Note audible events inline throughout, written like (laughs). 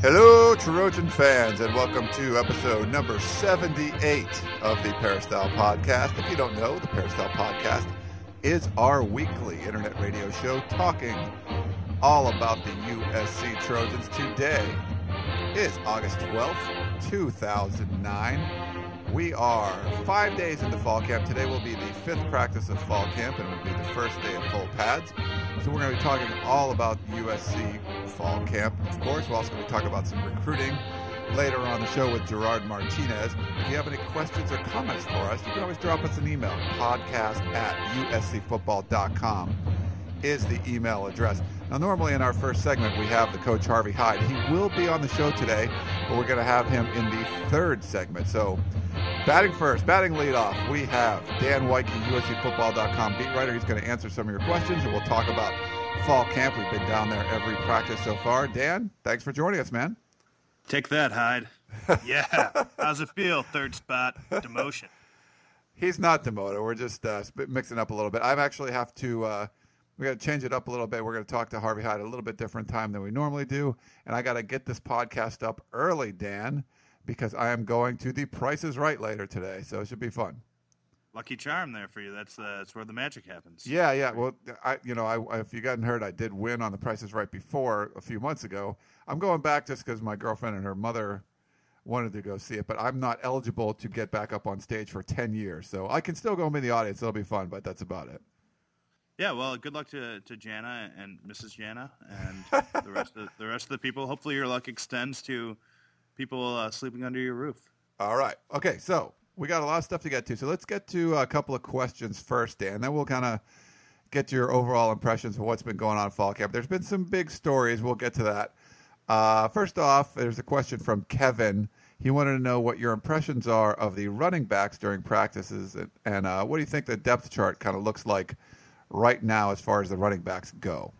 Hello, Trojan fans, and welcome to episode number 78 of the Peristyle Podcast. If you don't know, the Peristyle Podcast is our weekly internet radio show talking all about the USC Trojans. Today is August 12th, 2009. We are five days into fall camp. Today will be the fifth practice of fall camp, and it will be the first day of full pads. So we're going to be talking all about USC fall camp. Of course, we're also going to talk about some recruiting later on the show with Gerard Martinez. If you have any questions or comments for us, you can always drop us an email. Podcast at uscfootball.com is the email address. Now, normally in our first segment, we have the coach Harvey Hyde. He will be on the show today, but we're going to have him in the third segment. So Batting first, batting leadoff, we have Dan Wyke, USCFootball.com beat writer. He's going to answer some of your questions, and we'll talk about fall camp. We've been down there every practice so far. Dan, thanks for joining us, man. Take that, Hyde. (laughs) Yeah. How's it feel? Third spot, demotion. He's not demoted. We're just uh, mixing up a little bit. I actually have to. Uh, we got to change it up a little bit. We're going to talk to Harvey Hyde a little bit different time than we normally do, and I got to get this podcast up early, Dan because I am going to the Price is Right later today, so it should be fun. Lucky charm there for you. That's uh, that's where the magic happens. Yeah, yeah. Well, I you know, I if you hadn't heard, I did win on the Price is Right before a few months ago. I'm going back just because my girlfriend and her mother wanted to go see it, but I'm not eligible to get back up on stage for ten years, so I can still go in the audience. It'll be fun, but that's about it. Yeah, well, good luck to, to Jana and Mrs. Jana and the rest of the rest of the people. Hopefully, your luck extends to people uh, sleeping under your roof. All right. Okay. So we got a lot of stuff to get to. So let's get to a couple of questions first, Dan. Then we'll kind of get your overall impressions of what's been going on fall camp. There's been some big stories. We'll get to that. Uh, first off, there's a question from Kevin. He wanted to know what your impressions are of the running backs during practices, and, and uh, what do you think the depth chart kind of looks like right now as far as the running backs go?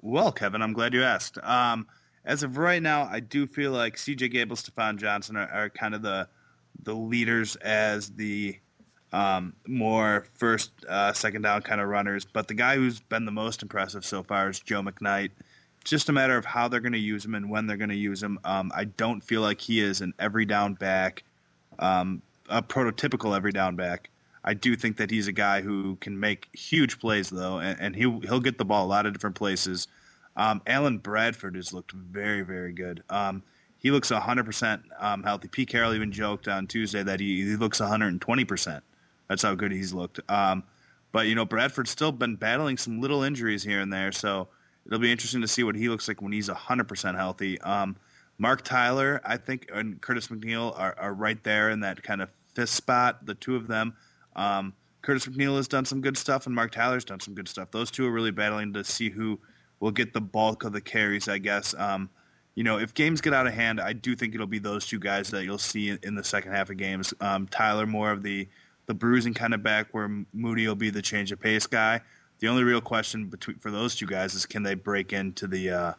Well, Kevin, I'm glad you asked. Um, as of right now, I do feel like C.J. Gable, Stafon Johnson are, are kind of the the leaders as the um, more first, uh, second down kind of runners. But the guy who's been the most impressive so far is Joe McKnight. Just a matter of how they're going to use him and when they're going to use him. Um, I don't feel like he is an every down back, um, a prototypical every down back. I do think that he's a guy who can make huge plays though, and, and he'll he'll get the ball a lot of different places. Um, Allen Bradford has looked very, very good. Um, he looks 100% um, healthy. Pete Carroll even joked on Tuesday that he, he looks 120%. That's how good he's looked. Um, but, you know, Bradford's still been battling some little injuries here and there, so it'll be interesting to see what he looks like when he's 100% healthy. Um, Marc Tyler, I think, and Curtis McNeal are, are right there in that kind of fifth spot, the two of them. Um, Curtis McNeal has done some good stuff, and Marc Tyler's done some good stuff. Those two are really battling to see who – will get the bulk of the carries, I guess. Um, you know, if games get out of hand, I do think it'll be those two guys that you'll see in, in the second half of games. Um, Tyler more of the the bruising kind of back, where Moody will be the change of pace guy. The only real question between for those two guys is can they break into the uh,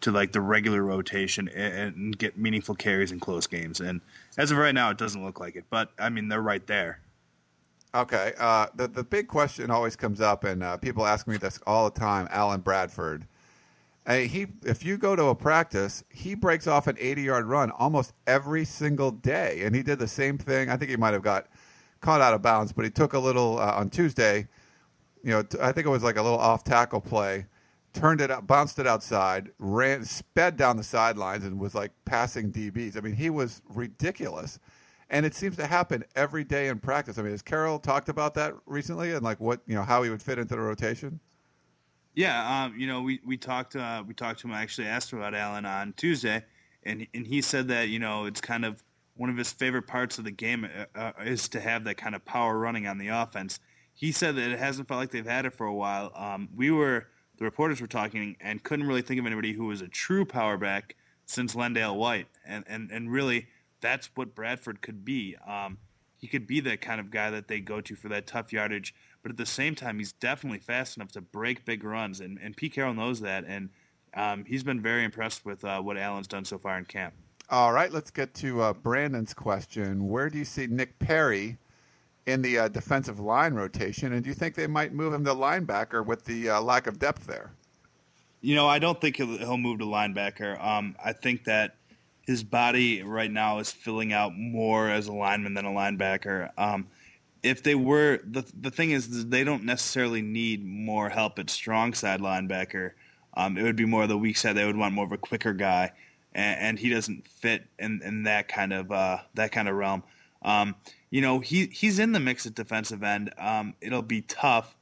to like the regular rotation and, and, get meaningful carries in close games. And as of right now, it doesn't look like it. But I mean, they're right there. Okay. Uh, the the big question always comes up, and uh, people ask me this all the time. Allen Bradford, he if you go to a practice, he breaks off an 80 yard run almost every single day, and he did the same thing. I think he might have got caught out of bounds, but he took a little uh, on Tuesday. You know, t- I think it was like a little off tackle play. Turned it up, bounced it outside, ran, sped down the sidelines, and was like passing DBs. I mean, he was ridiculous and it seems to happen every day in practice. I mean, has Carroll talked about that recently, and like what you know how he would fit into the rotation? Yeah, um, you know, we we talked uh, we talked to him. I actually asked him about Allen on Tuesday, and and he said that you know it's kind of one of his favorite parts of the game uh, uh, is to have that kind of power running on the offense. He said that it hasn't felt like they've had it for a while. Um, we were the reporters were talking and couldn't really think of anybody who was a true power back since LenDale White, and and and really that's what Bradford could be. Um, he could be that kind of guy that they go to for that tough yardage, but at the same time, he's definitely fast enough to break big runs, and and Pete Carroll knows that, and um, he's been very impressed with uh, what Allen's done so far in camp. All right, let's get to uh, Brandon's question. Where do you see Nick Perry in the uh, defensive line rotation, and do you think they might move him to linebacker with the uh, lack of depth there? You know, I don't think he'll, he'll move to linebacker. Um, I think that his body right now is filling out more as a lineman than a linebacker. Um, if they were the the thing is they don't necessarily need more help at strong side linebacker. Um, it would be more the weak side. They would want more of a quicker guy, and, and he doesn't fit in, in that kind of uh, that kind of realm. Um, you know, he he's in the mix at defensive end. Um, it'll be tough,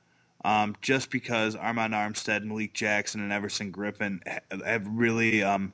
um, just because Armand Armstead, Malik Jackson, and Everson Griffen have really um,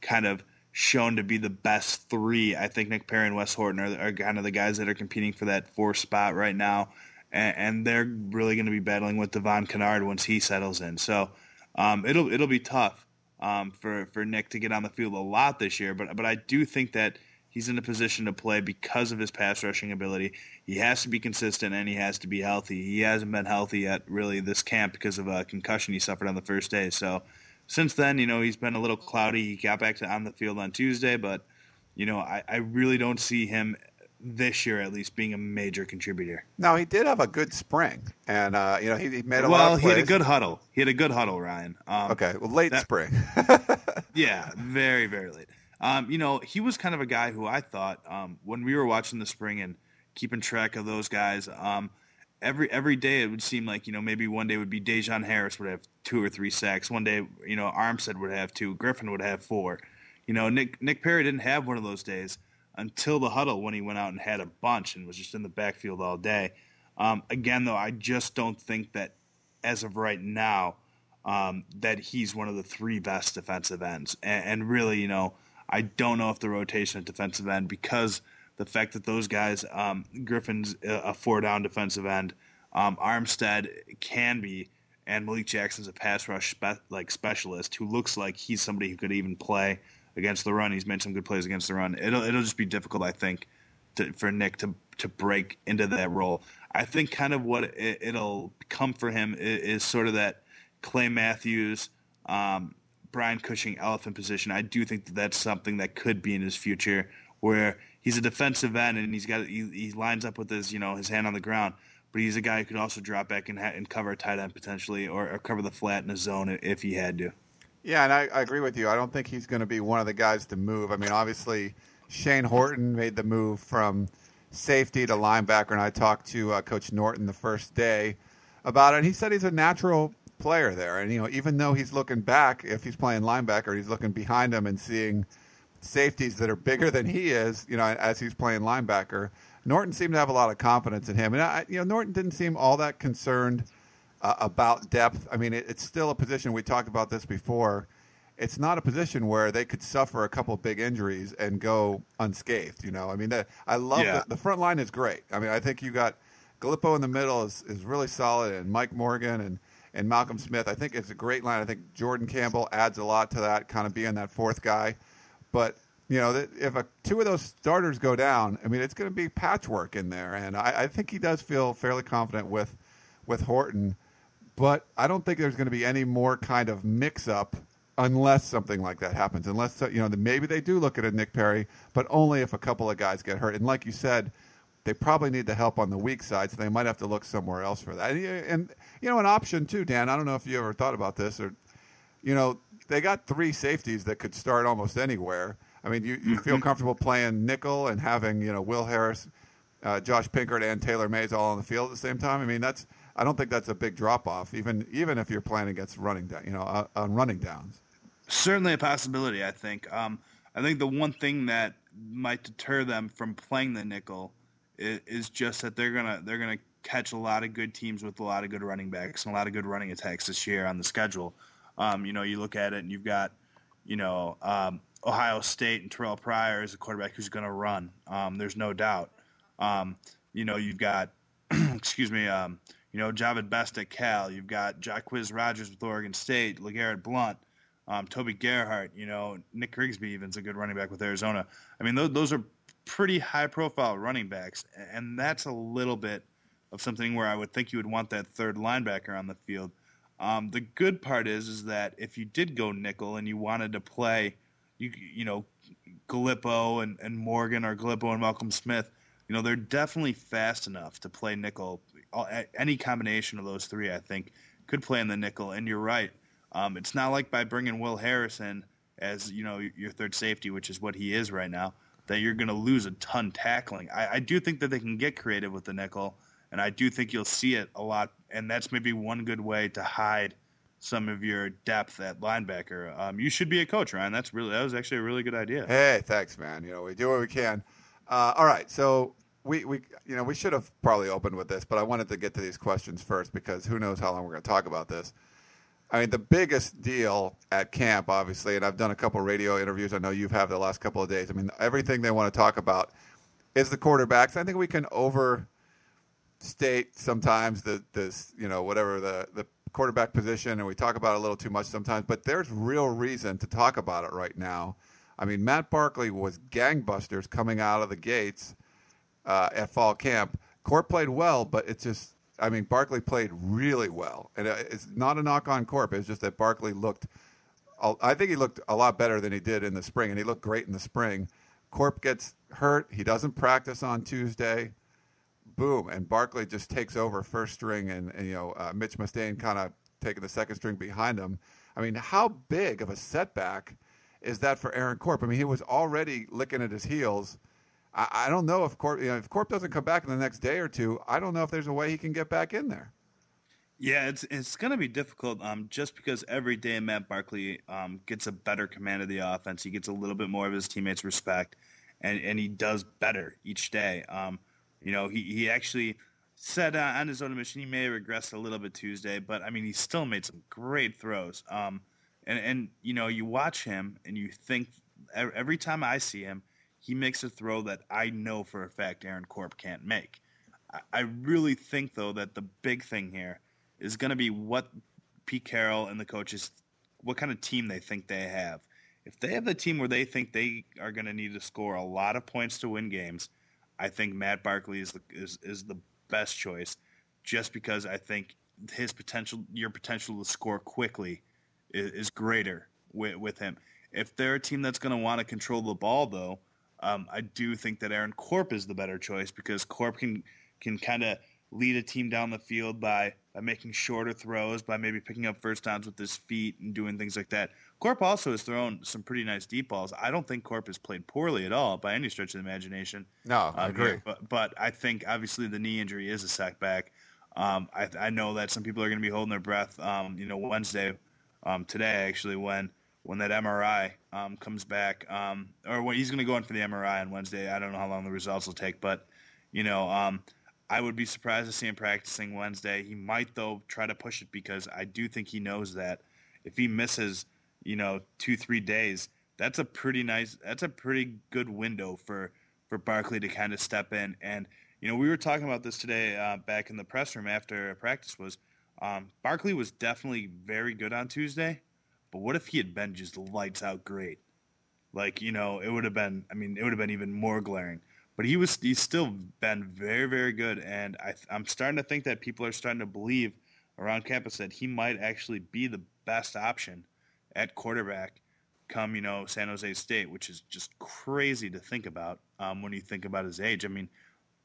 kind of shown to be the best three. I think Nick Perry and Wes Horton are, are kind of the guys that are competing for that fourth spot right now, and, and they're really going to be battling with Devon Kennard once he settles in. So um, it'll it'll be tough um, for for Nick to get on the field a lot this year, but but I do think that he's in a position to play because of his pass rushing ability. He has to be consistent and he has to be healthy. He hasn't been healthy at really this camp because of a concussion he suffered on the first day. So since then, you know, he's been a little cloudy. He got back to on the field on Tuesday, but you know, I, I really don't see him this year at least being a major contributor. No, he did have a good spring, and uh, you know he, he made a well, lot. Well, he had a good huddle. He had a good huddle, Ryan. Um, okay, well, late that, spring. (laughs) yeah, very very late. Um, you know, he was kind of a guy who I thought um, when we were watching the spring and keeping track of those guys. Um, every every day it would seem like you know maybe one day would be DaJohn Harris would have two or three sacks. One day you know Armstead would have two. Griffen would have four. You know Nick Nick Perry didn't have one of those days until the huddle when he went out and had a bunch and was just in the backfield all day. Um, again though, I just don't think that as of right now um, that he's one of the three best defensive ends. And, and really, you know, I don't know if the rotation at defensive end because the fact that those guys, um, Griffen's a four down defensive end, um, Armstead can be, and Malik Jackson's a pass rush spe- like specialist who looks like he's somebody who could even play against the run. He's made some good plays against the run. It'll it'll just be difficult, I think, to, for Nick to to break into that role. I think kind of what it, will come for him is, is, sort of that Clay Matthews, um, Brian Cushing elephant position. I do think that that's something that could be in his future where he's a defensive end and he's got he, he lines up with his you know his hand on the ground, but he's a guy who could also drop back and, ha- and cover a tight end potentially or, or cover the flat in a zone if he had to. Yeah, and I, I agree with you. I don't think he's going to be one of the guys to move. I mean, obviously, Shane Horton made the move from safety to linebacker, and I talked to uh, Coach Norton the first day about it. And he said he's a natural player there, and you know, even though he's looking back, if he's playing linebacker, he's looking behind him and seeing safeties that are bigger than he is, you know, as he's playing linebacker. Norton seemed to have a lot of confidence in him, and I, you know, Norton didn't seem all that concerned uh, about depth. I mean, it, it's still a position we talked about this before. It's not a position where they could suffer a couple of big injuries and go unscathed. You know, I mean, the, I love yeah. the, the front line is great. I mean, I think you got Galippo in the middle is, is really solid, and Mike Morgan and and Malcolm Smith. I think it's a great line. I think Jordan Campbell adds a lot to that, kind of being that fourth guy. But you know, if a, two of those starters go down, I mean, it's going to be patchwork in there, and I, I, think he does feel fairly confident with with Horton, but I don't think there's going to be any more kind of mix up unless something like that happens. Unless you know, maybe they do look at a Nick Perry, but only if a couple of guys get hurt. And like you said, they probably need the help on the weak side, so they might have to look somewhere else for that. And, and you know, an option too, Dan. I don't know if you ever thought about this, or you know, they got three safeties that could start almost anywhere. I mean, you, you feel mm-hmm. comfortable playing nickel and having you know Will Harris, uh, Josh Pinkard, and Taylor Mays all on the field at the same time. I mean, that's I don't think that's a big drop off, even even if you're playing against running down, you know, uh, on running downs. Certainly a possibility. I think. Um, I think the one thing that might deter them from playing the nickel is, is just that they're gonna they're gonna catch a lot of good teams with a lot of good running backs and a lot of good running attacks this year on the schedule. Um, you know, you look at it and you've got, you know, um, Ohio State and Terrelle Pryor is a quarterback who's going to run. Um, there's no doubt. Um, you know, you've got, (clears throat) excuse me, um, you know, Jahvid Best at Cal. You've got Jacquizz Rodgers with Oregon State, LeGarrette Blount, um, Toby Gerhart. You know, Nick Grigsby even's a good running back with Arizona. I mean, those, those are pretty high profile running backs, and that's a little bit of something where I would think you would want that third linebacker on the field. Um, the good part is is that if you did go nickel and you wanted to play, you you know, Galippo and, and Morgan or Galippo and Malcolm Smith, you know, they're definitely fast enough to play nickel. Any combination of those three, I think, could play in the nickel. And you're right. Um, it's not like by bringing Will Harrison as you know your third safety, which is what he is right now, that you're going to lose a ton tackling. I, I do think that they can get creative with the nickel, and I do think you'll see it a lot. And that's maybe one good way to hide some of your depth at linebacker. Um, you should be a coach, Ryan. That's really that was actually a really good idea. Hey, thanks, man. You know we do what we can. Uh, all right, so we, we you know we should have probably opened with this, but I wanted to get to these questions first because who knows how long we're going to talk about this. I mean, the biggest deal at camp, obviously, and I've done a couple radio interviews. I know you've had the last couple of days. I mean, everything they want to talk about is the quarterbacks. I think we can overstate sometimes the this you know whatever the the quarterback position, and we talk about it a little too much sometimes. But there's real reason to talk about it right now. I mean, Matt Barkley was gangbusters coming out of the gates uh, at fall camp. Corp played well, but it's just, I mean, Barkley played really well. And it's not a knock on Corp. It's just that Barkley looked, I think he looked a lot better than he did in the spring, and he looked great in the spring. Corp gets hurt. He doesn't practice on Tuesday. Boom. And Barkley just takes over first string, and, and you know, uh, Mitch Mustain kind of taking the second string behind him. I mean, how big of a setback is that for Aaron Corp? I mean, he was already licking at his heels I, I don't know if Corp, you know, if Corp doesn't come back in the next day or two, I don't know if there's a way he can get back in there. Yeah, it's it's going to be difficult um, just because every day Matt Barkley um, gets a better command of the offense. He gets a little bit more of his teammates' respect, and, and he does better each day. Um, you know, he, he actually said uh, on his own admission he may have regressed a little bit Tuesday, but I mean, he still made some great throws. Um, and, and, you know, you watch him and you think every time I see him, he makes a throw that I know for a fact Aaron Corp can't make. I really think, though, that the big thing here is going to be what Pete Carroll and the coaches, what kind of team they think they have. If they have the team where they think they are going to need to score a lot of points to win games, I think Matt Barkley is the, is, is the best choice just because I think his potential, your potential to score quickly is, is greater with, with him. If they're a team that's going to want to control the ball, though, um, I do think that Aaron Corp is the better choice because Corp can can kind of lead a team down the field by by making shorter throws, by maybe picking up first downs with his feet and doing things like that. Corp also has thrown some pretty nice deep balls. I don't think Corp has played poorly at all by any stretch of the imagination. No, I um, agree. Here, but, but I think obviously the knee injury is a setback. Um, I, I, know that some people are going to be holding their breath. Um, you know, Wednesday, um, today actually, when when that MRI um, comes back, um, or when he's going to go in for the MRI on Wednesday. I don't know how long the results will take, but you know, um, I would be surprised to see him practicing Wednesday. He might though try to push it because I do think he knows that if he misses, you know, two three days, that's a pretty nice, that's a pretty good window for for Barkley to kind of step in. And you know, we were talking about this today uh, back in the press room after practice was. Um, Barkley was definitely very good on Tuesday but what if he had been just lights out great? Like, you know, it would have been, I mean, it would have been even more glaring. But he was, he's still been very, very good. And I, I'm starting to think that people are starting to believe around campus that he might actually be the best option at quarterback come, you know, San Jose State, which is just crazy to think about um, when you think about his age. I mean,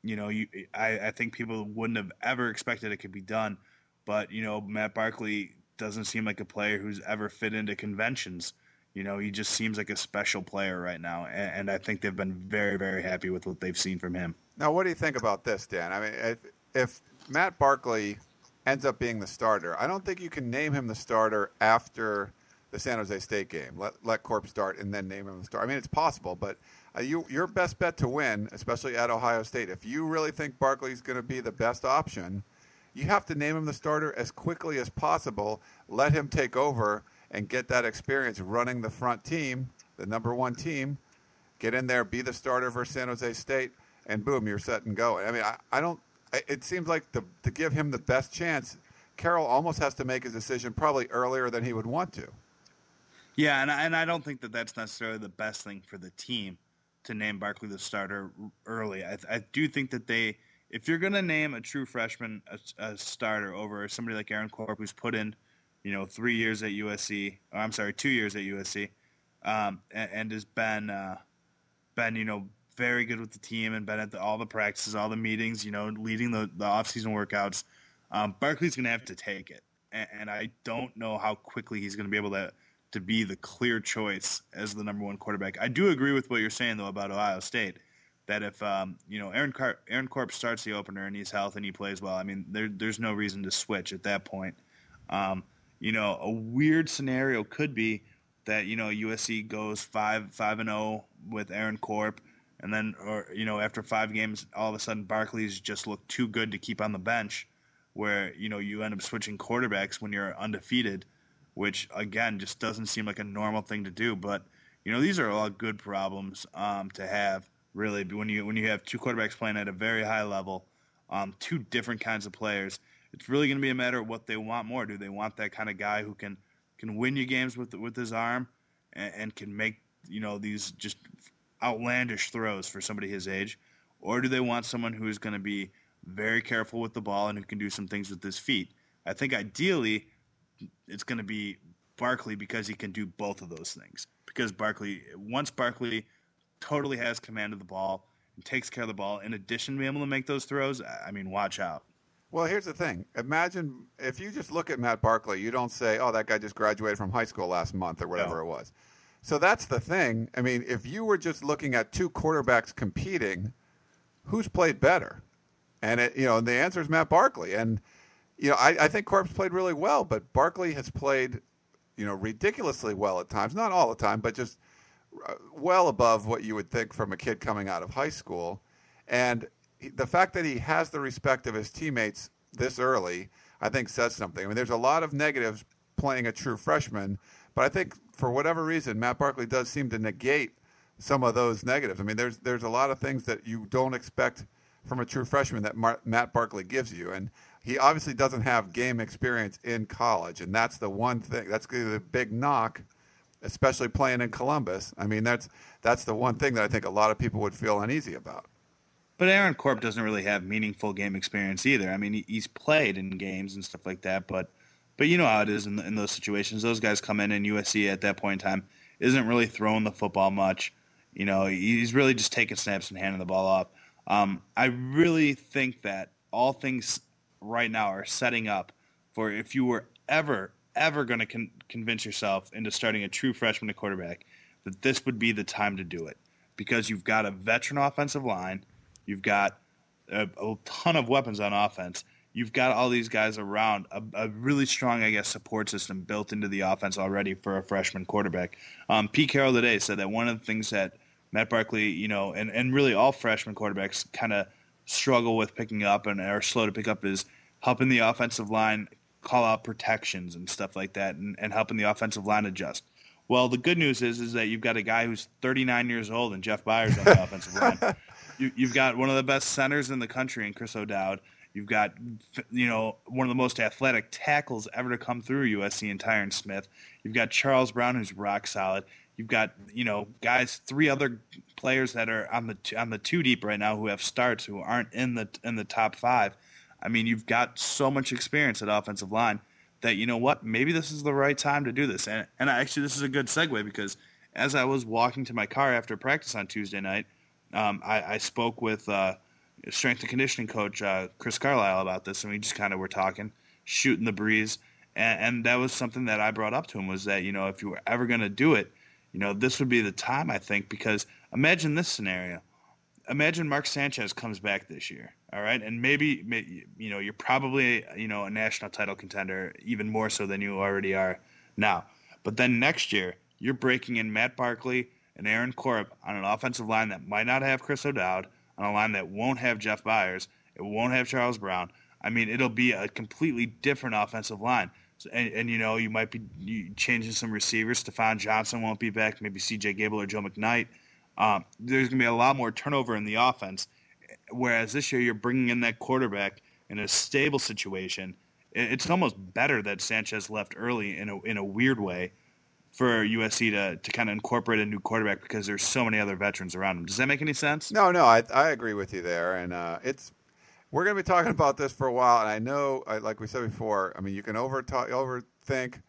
you know, you, I, I think people wouldn't have ever expected it could be done. But, you know, Matt Barkley doesn't seem like a player who's ever fit into conventions. You know, he just seems like a special player right now, and, and, I think they've been very, very happy with what they've seen from him. Now, what do you think about this, Dan? I mean, if, if Matt Barkley ends up being the starter, I don't think you can name him the starter after the San Jose State game. Let let Corp start and then name him the starter. I mean, it's possible, but uh, you, your best bet to win, especially at Ohio State, if you really think Barkley's going to be the best option – you have to name him the starter as quickly as possible. Let him take over and get that experience running the front team, the number one team. Get in there, be the starter for San Jose State, and boom, you're set and go. I mean, I, I don't. it seems like the, to give him the best chance, Carroll almost has to make his decision probably earlier than he would want to. Yeah, and I, and I don't think that that's necessarily the best thing for the team to name Barkley the starter early. I, I do think that they, if you're going to name a true freshman a, a, starter over somebody like Aaron Corp, who's put in, you know, three years at USC, or I'm sorry, two years at USC, um, and, and, has been uh, been you know very good with the team and been at the, all the practices, all the meetings, you know, leading the the offseason workouts. Um, Barkley's going to have to take it, and, and I don't know how quickly he's going to be able to to be the clear choice as the number one quarterback. I do agree with what you're saying though about Ohio State. That if um, you know Aaron Car- Aaron Corp starts the opener and he's healthy and he plays well, I mean there, there's no reason to switch at that point. Um, you know, a weird scenario could be that you know USC goes five five and zero oh with Aaron Corp, and then or you know after five games, all of a sudden Barkley's just looked too good to keep on the bench, where you know you end up switching quarterbacks when you're undefeated which again just doesn't seem like a normal thing to do. But you know, these are all good problems um, to have. Really, when you when you have two quarterbacks playing at a very high level, um, two different kinds of players, it's really going to be a matter of what they want more. Do they want that kind of guy who can can win you games with with his arm and, and can make you know these just outlandish throws for somebody his age, or do they want someone who is going to be very careful with the ball and who can do some things with his feet? I think ideally it's going to be Barkley because he can do both of those things. Because Barkley, once Barkley totally has command of the ball and takes care of the ball, in addition to being able to make those throws, I mean, watch out. Well, here's the thing. Imagine if you just look at Matt Barkley, you don't say, "Oh, that guy just graduated from high school last month" or whatever no. it was. So that's the thing. I mean, if you were just looking at two quarterbacks competing, who's played better? And it, you know, the answer is Matt Barkley. And you know, I, I think Corp's played really well, but Barkley has played, you know, ridiculously well at times. Not all the time, but just uh, well above what you would think from a kid coming out of high school. And the fact that he has the respect of his teammates this early, I think says something. I mean, there's a lot of negatives playing a true freshman, but I think for whatever reason, Matt Barkley does seem to negate some of those negatives. I mean, there's there's a lot of things that you don't expect from a true freshman that Mar- Matt Barkley gives you, and he obviously doesn't have game experience in college, and that's the one thing. That's the big knock, especially playing in Columbus. I mean, that's that's the one thing that I think a lot of people would feel uneasy about. But Aaron Corp doesn't really have meaningful game experience either. I mean, he's played in games and stuff like that, but but you know how it is in, in those situations. Those guys come in, and USC at that point in time isn't really throwing the football much. You know, he's really just taking snaps and handing the ball off. Um, I really think that all things right now are setting up for if you were ever ever going to con- convince yourself into starting a true freshman quarterback that this would be the time to do it because you've got a veteran offensive line, you've got a, a ton of weapons on offense, you've got all these guys around a, a, really strong, I guess, support system built into the offense already for a freshman quarterback. Um, Pete Carroll today said that one of the things that Matt Barkley, you know, and, and really all freshman quarterbacks kind of struggle with picking up and are slow to pick up is helping the offensive line call out protections and stuff like that and, and helping the offensive line adjust. Well, the good news is is that you've got a guy who's 39 years old and Jeff Byers on the (laughs) offensive line. You, have got one of the best centers in the country in Chris O'Dowd. You've got you know one of the most athletic tackles ever to come through USC and Tyron Smith. You've got Charles Brown who's rock solid. You've got you know guys, three other players that are on the on the two deep right now who have starts who aren't in the in the top five. I mean, you've got so much experience at offensive line that you know what, maybe this is the right time to do this. And and actually, this is a good segue because as I was walking to my car after practice on Tuesday night, um, I, I, spoke with uh, strength and conditioning coach uh, Chris Carlisle about this, and we just kind of were talking, shooting the breeze. And, and that was something that I brought up to him was that you know if you were ever going to do it, you know, this would be the time, I think, because imagine this scenario. Imagine Mark Sanchez comes back this year, all right? And maybe, you know, you're probably, you know, a national title contender, even more so than you already are now. But then next year, you're breaking in Matt Barkley and Aaron Corp on an offensive line that might not have Chris O'Dowd, on a line that won't have Jeff Byers, it won't have Charles Brown. I mean, it'll be a completely different offensive line and, and, you know you might be changing some receivers. Stafon Johnson won't be back. Maybe C.J. Gable or Joe McKnight. Um, there's going to be a lot more turnover in the offense, whereas this year you're bringing in that quarterback in a stable situation. It's almost better that Sanchez left early in a in a weird way for USC to, to kind of incorporate a new quarterback because there's so many other veterans around him. Does that make any sense? No, no, I, I agree with you there, and uh, it's we're going to be talking about this for a while. And I know, like we said before, I mean, you can over overthink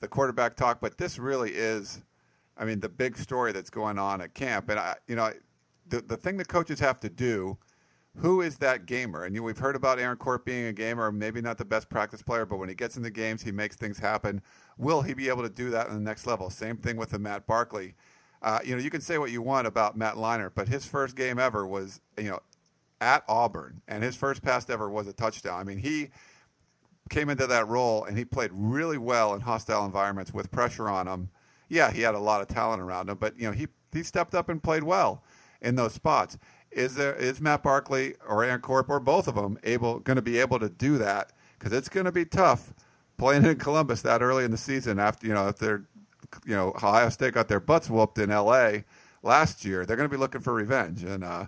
the quarterback talk, but this really is, I mean, the big story that's going on at camp. And I, you know, the the thing the coaches have to do. Who is that gamer? And you we've heard about Aaron Corp being a gamer, maybe not the best practice player, but when he gets in the games, he makes things happen. Will he be able to do that on the next level? Same thing with the Matt Barkley. Uh, you know, you can say what you want about Matt Leinart, but his first game ever was, you know, at Auburn, and his first pass ever was a touchdown. I mean, he came into that role and he played really well in hostile environments with pressure on him. Yeah, he had a lot of talent around him, but you know, he he stepped up and played well in those spots. Is there is Matt Barkley or Aaron Corp or both of them able going to be able to do that? Because it's going to be tough playing in Columbus that early in the season. After you know, if they're you know Ohio State got their butts whooped in L.A. last year, they're going to be looking for revenge. And uh,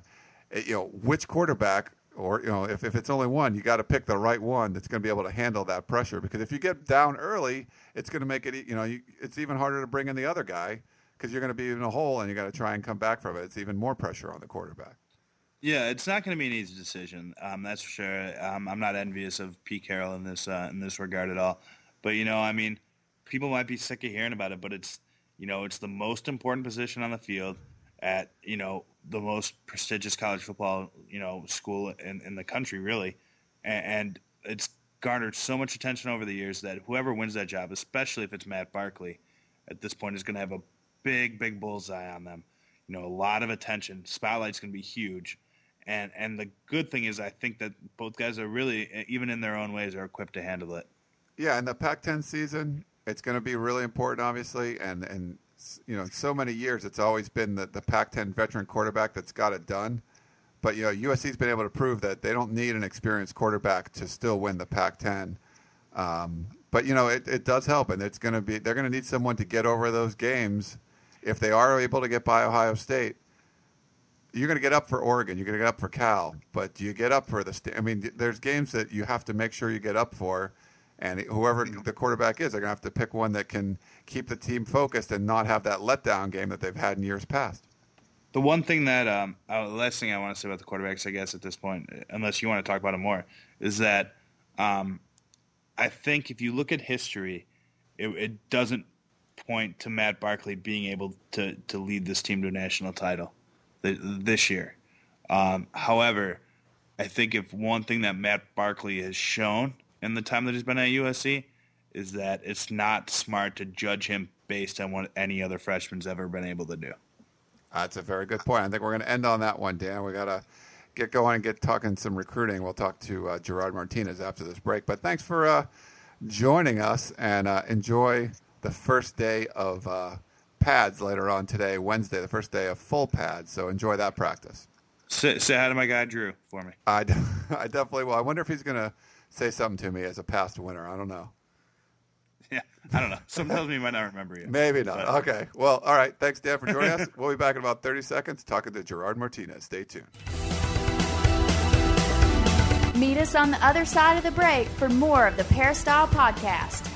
you know, which quarterback or you know, if, if it's only one, you got to pick the right one that's going to be able to handle that pressure. Because if you get down early, it's going to make it you know you, it's even harder to bring in the other guy because you're going to be in a hole and you got to try and come back from it. It's even more pressure on the quarterback. Yeah, it's not going to be an easy decision. Um, that's for sure. Um, I'm not envious of Pete Carroll in this uh, in this regard at all. But you know, I mean, people might be sick of hearing about it, but it's you know, it's the most important position on the field at you know the most prestigious college football you know school in, in the country, really, and, and it's garnered so much attention over the years that whoever wins that job, especially if it's Matt Barkley, at this point is going to have a big, big bullseye on them. You know, a lot of attention. Spotlight's going to be huge. And and the good thing is, I think that both guys are really, even in their own ways, are equipped to handle it. Yeah, in the Pac-10 season, it's going to be really important, obviously, and and you know, so many years, it's always been the, the Pac-10 veteran quarterback that's got it done. But you know, USC's been able to prove that they don't need an experienced quarterback to still win the Pac-10. Um, but you know, it, it does help, and it's going to be they're going to need someone to get over those games if they are able to get by Ohio State. You're going to get up for Oregon. You're going to get up for Cal, but do you get up for the? St- I mean, there's games that you have to make sure you get up for and whoever the quarterback is, they're going to have to pick one that can keep the team focused and not have that letdown game that they've had in years past. The one thing that, um, uh, last thing I want to say about the quarterbacks, I guess, at this point, unless you want to talk about it more, is that um, I think if you look at history, it, it, doesn't point to Matt Barkley being able to, to lead this team to a national title this year. Um, however, I think if one thing that Matt Barkley has shown – in the time that he's been at USC is that it's not smart to judge him based on what any other freshman's ever been able to do. That's a very good point. I think we're going to end on that one, Dan. We got to get going and get talking some recruiting. We'll talk to uh, Gerard Martinez after this break. But thanks for uh, joining us and uh, enjoy the first day of uh, pads later on today, Wednesday, the first day of full pads. So enjoy that practice. Say, say hi to my guy Drew for me. I, (laughs) I definitely will. I wonder if he's going to say something to me as a past winner. I don't know. (laughs) Yeah, I don't know. Some tells me he might not remember you. Maybe not. But. Okay. Well, all right. Thanks, Dan, for joining us. (laughs) We'll be back in about 30 seconds talking to Gerard Martinez. Stay tuned. Meet us on the other side of the break for more of the Peristyle Podcast.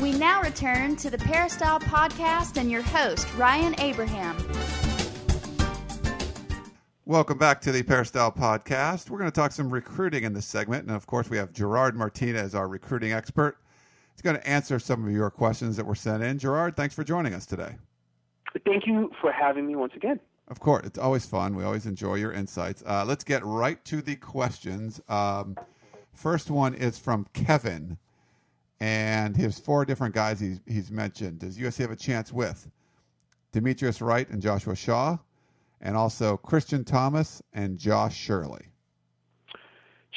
We now return to the Peristyle Podcast and your host, Ryan Abraham. Welcome back to the Peristyle Podcast. We're going to talk some recruiting in this segment. And of course, we have Gerard Martinez, our recruiting expert. He's going to answer some of your questions that were sent in. Gerard, thanks for joining us today. Thank you for having me once again. Of course, it's always fun. We always enjoy your insights. Uh, let's get right to the questions. Um, first one is from Kevin, and his four different guys he's, he's mentioned. Does USC have a chance with Demetrius Wright and Joshua Shaw? and also Christian Thomas and Josh Shirley.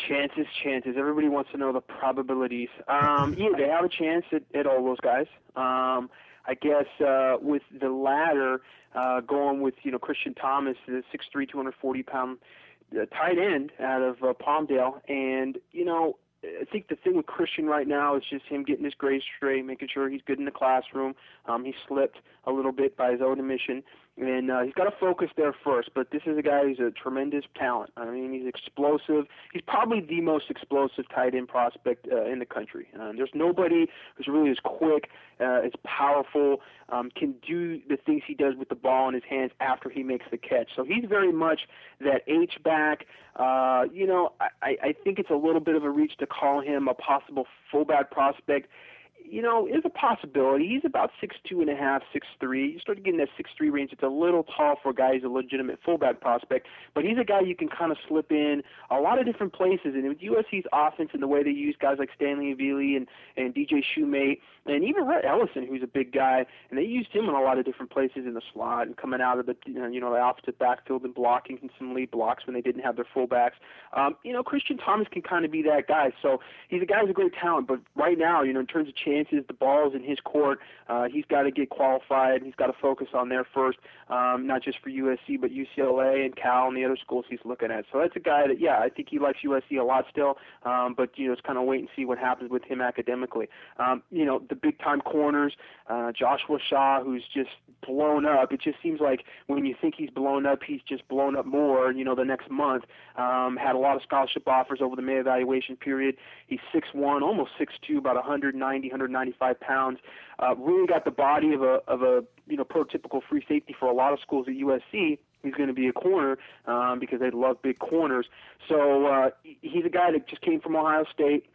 Chances, chances. Everybody wants to know the probabilities. Um, (laughs) yeah, they have a chance at, at all those guys. Um, I guess uh, with the latter, uh, going with you know Christian Thomas, the 6'3", 240 pound uh, tight end out of uh, Palmdale, and you know I think the thing with Christian right now is just him getting his grades straight, making sure he's good in the classroom. Um, he slipped a little bit by his own admission, and uh, he's got to focus there first. But this is a guy who's a tremendous talent. I mean, he's explosive. He's probably the most explosive tight end prospect uh, in the country. Uh, there's nobody who's really as quick, uh, as powerful, um, can do the things he does with the ball in his hands after he makes the catch. So he's very much that H back. Uh, you know, I, I think it's a little bit of a reach to call him a possible fullback prospect you know, is a possibility. He's about six two and a half, six three. You start getting that six three range. It's a little tall for a guy who's a legitimate fullback prospect, but he's a guy you can kind of slip in a lot of different places. And with USC's offense and the way they use guys like Stanley Havili and and DJ Shoemate and even Rhett Ellison, who's a big guy, and they used him in a lot of different places in the slot and coming out of the you know the opposite backfield and blocking some lead blocks when they didn't have their fullbacks. Um, you know, Christian Thomas can kind of be that guy. So he's a guy who's a great talent, but right now, you know, in terms of chances, the ball's in his court. Uh, he's got to get qualified. He's got to focus on there first, um, not just for USC, but UCLA and Cal and the other schools he's looking at. So that's a guy that, yeah, I think he likes USC a lot still, um, but you know, it's kind of wait and see what happens with him academically. Um, you know, the big time corners, uh, Joshua Shaw, who's just blown up. It just seems like when you think he's blown up, he's just blown up more. You know, the next month, um, had a lot of scholarship offers over the May evaluation period. He's six one, almost six two, about 190, 195 pounds. Uh, really got the body of a of a you know prototypical free safety for a lot of schools at USC he's going to be a corner um, because they love big corners. So uh, he's a guy that just came from Ohio State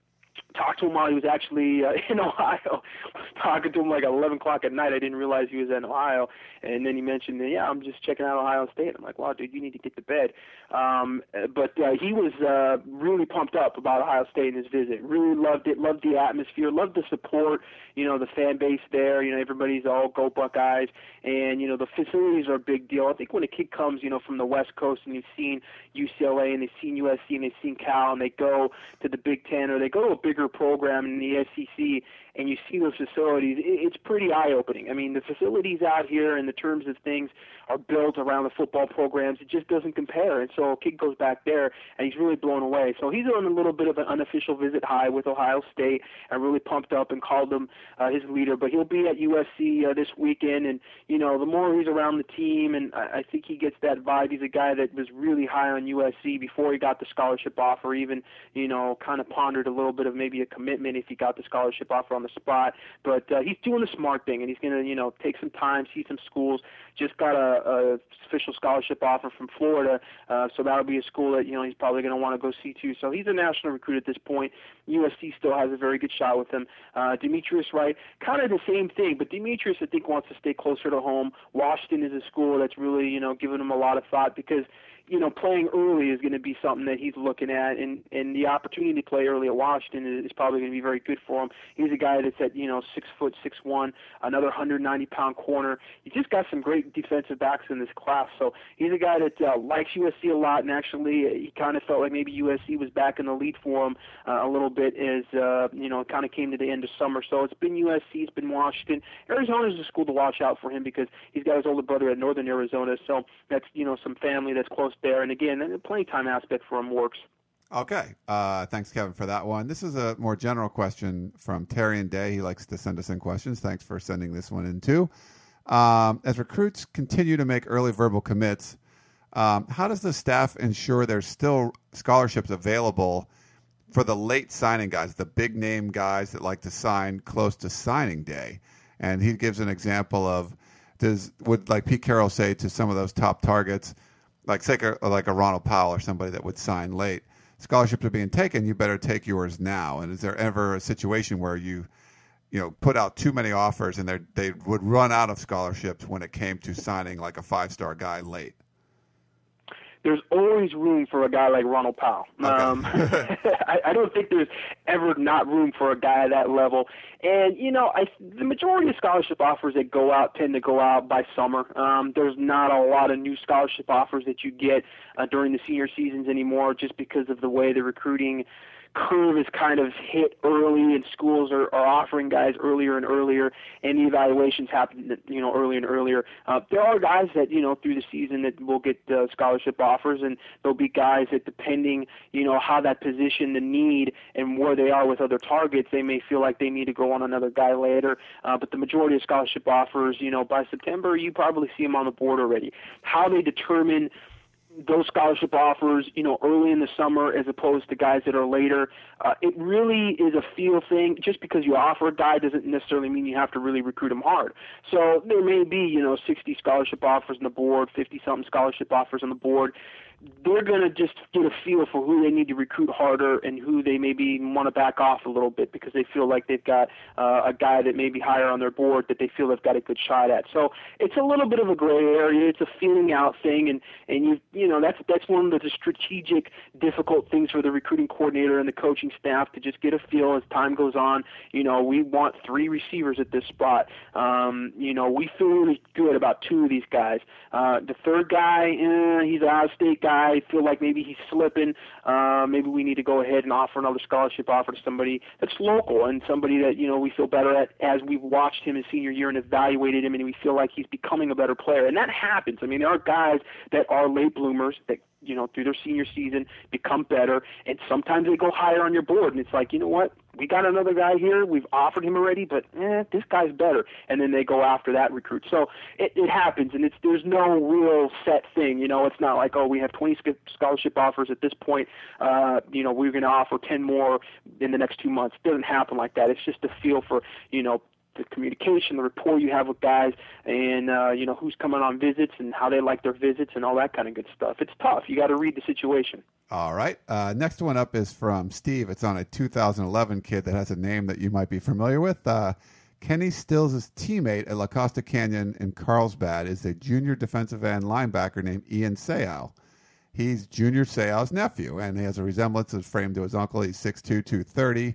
talked to him while he was actually uh, (laughs) in Ohio. I was talking to him like at 11 o'clock at night. I didn't realize he was in Ohio. And then he mentioned, yeah, I'm just checking out Ohio State. I'm like, wow, dude, you need to get to bed. Um, but uh, he was uh, really pumped up about Ohio State in his visit. Really loved it. Loved the atmosphere. Loved the support. You know, the fan base there. You know, everybody's all go Buckeyes. And you know, the facilities are a big deal. I think when a kid comes, you know, from the West Coast and they've seen UCLA and they've seen USC and they've seen Cal and they go to the Big Ten or they go to a bigger program in the SEC and you see those facilities, it's pretty eye opening. I mean, the facilities out here, in the terms of things, are built around the football programs. It just doesn't compare. And so kid goes back there, and he's really blown away. So he's on a little bit of an unofficial visit high with Ohio State, and really pumped up and called him uh, his leader. But he'll be at USC uh, this weekend, and you know, the more he's around the team, and I, I think he gets that vibe. He's a guy that was really high on USC before he got the scholarship offer. Even you know, kind of pondered a little bit of maybe a commitment if he got the scholarship offer on the spot. But uh, he's doing the smart thing, and he's going to, you know, take some time, see some schools. Just got a, a official scholarship offer from Florida, uh, so that'll be a school that you know he's probably going to want to go see too. So he's a national recruit at this point. USC still has a very good shot with him. Uh, Demetrius Wright, kind of the same thing, but Demetrius I think wants to stay closer to home. Washington is a school that's really you know giving him a lot of thought because you know, playing early is going to be something that he's looking at, and and the opportunity to play early at Washington is, probably going to be very good for him. He's a guy that's at you know six foot six one, another 190 pound corner. He just got some great defensive backs in this class, so he's a guy that uh, likes USC a lot, and actually he kind of felt like maybe USC was back in the lead for him uh, a little bit as uh, you know kind of came to the end of summer. So it's been USC, it's been Washington. Arizona is a school to watch out for him because he's got his older brother at Northern Arizona, so that's you know some family that's close there. And again, the playing time aspect for him works. Okay. Uh, thanks, Kevin, for that one. This is a more general question from Terry and Day. He likes to send us in questions. Thanks for sending this one in, too. Um, as recruits continue to make early verbal commits, um, how does the staff ensure there's still scholarships available for the late signing guys, the big name guys that like to sign close to signing day? And he gives an example of does would like Pete Carroll say to some of those top targets, like say a, like a Ronald Powell or somebody that would sign late. Scholarships are being taken. You better take yours now. And is there ever a situation where you, you know, put out too many offers and they they would run out of scholarships when it came to signing like a five star guy late? There's always room for a guy like Ronald Powell. Okay. Um, (laughs) (laughs) I, I don't think there's ever not room for a guy at that level. And you know, I the majority of scholarship offers that go out tend to go out by summer. Um, there's not a lot of new scholarship offers that you get uh, during the senior seasons anymore, just because of the way the recruiting curve is kind of hit early and schools are, are offering guys earlier and earlier and the evaluations happen you know earlier and earlier. Uh, there are guys that you know through the season that will get uh, scholarship offers and there'll be guys that depending you know how that position the need and where they are with other targets they may feel like they need to go on another guy later. Uh, but the majority of scholarship offers you know by September you probably see them on the board already. How they determine those scholarship offers, you know, early in the summer as opposed to guys that are later. Uh, it really is a feel thing. Just because you offer a guy doesn't necessarily mean you have to really recruit him hard. So there may be, you know, 60 scholarship offers on the board, 50 something scholarship offers on the board they're going to just get a feel for who they need to recruit harder and who they maybe want to back off a little bit because they feel like they've got uh, a guy that may be higher on their board that they feel they've got a good shot at. So it's a little bit of a gray area. It's a feeling out thing, and and you you know that's that's one of the strategic difficult things for the recruiting coordinator and the coaching staff to just get a feel as time goes on. You know, we want three receivers at this spot. Um, you know, we feel really good about two of these guys. Uh, the third guy, eh, he's an out-of-state guy. I feel like maybe he's slipping. Uh, maybe we need to go ahead and offer another scholarship offer to somebody that's local and somebody that you know we feel better at as we've watched him his senior year and evaluated him, and we feel like he's becoming a better player. And that happens. I mean, there are guys that are late bloomers that you know, through their senior season, become better, and sometimes they go higher on your board, and it's like, you know what, we got another guy here, we've offered him already, but eh, this guy's better, and then they go after that recruit. So it, it happens, and it's there's no real set thing, you know, it's not like oh we have 20 scholarship offers at this point, uh, you know, we're going to offer 10 more in the next two months. It doesn't happen like that. It's just a feel for you know the communication, the rapport you have with guys, and uh, you know who's coming on visits and how they like their visits and all that kind of good stuff. It's tough. You got to read the situation. All right. Uh, next one up is from Steve. It's on a 2011 kid that has a name that you might be familiar with. Uh, Kenny Stills' teammate at La Costa Canyon in Carlsbad is a junior defensive end linebacker named Ian Seau. He's Junior Seau's nephew, and he has a resemblance of frame to his uncle. He's 6'2", 230.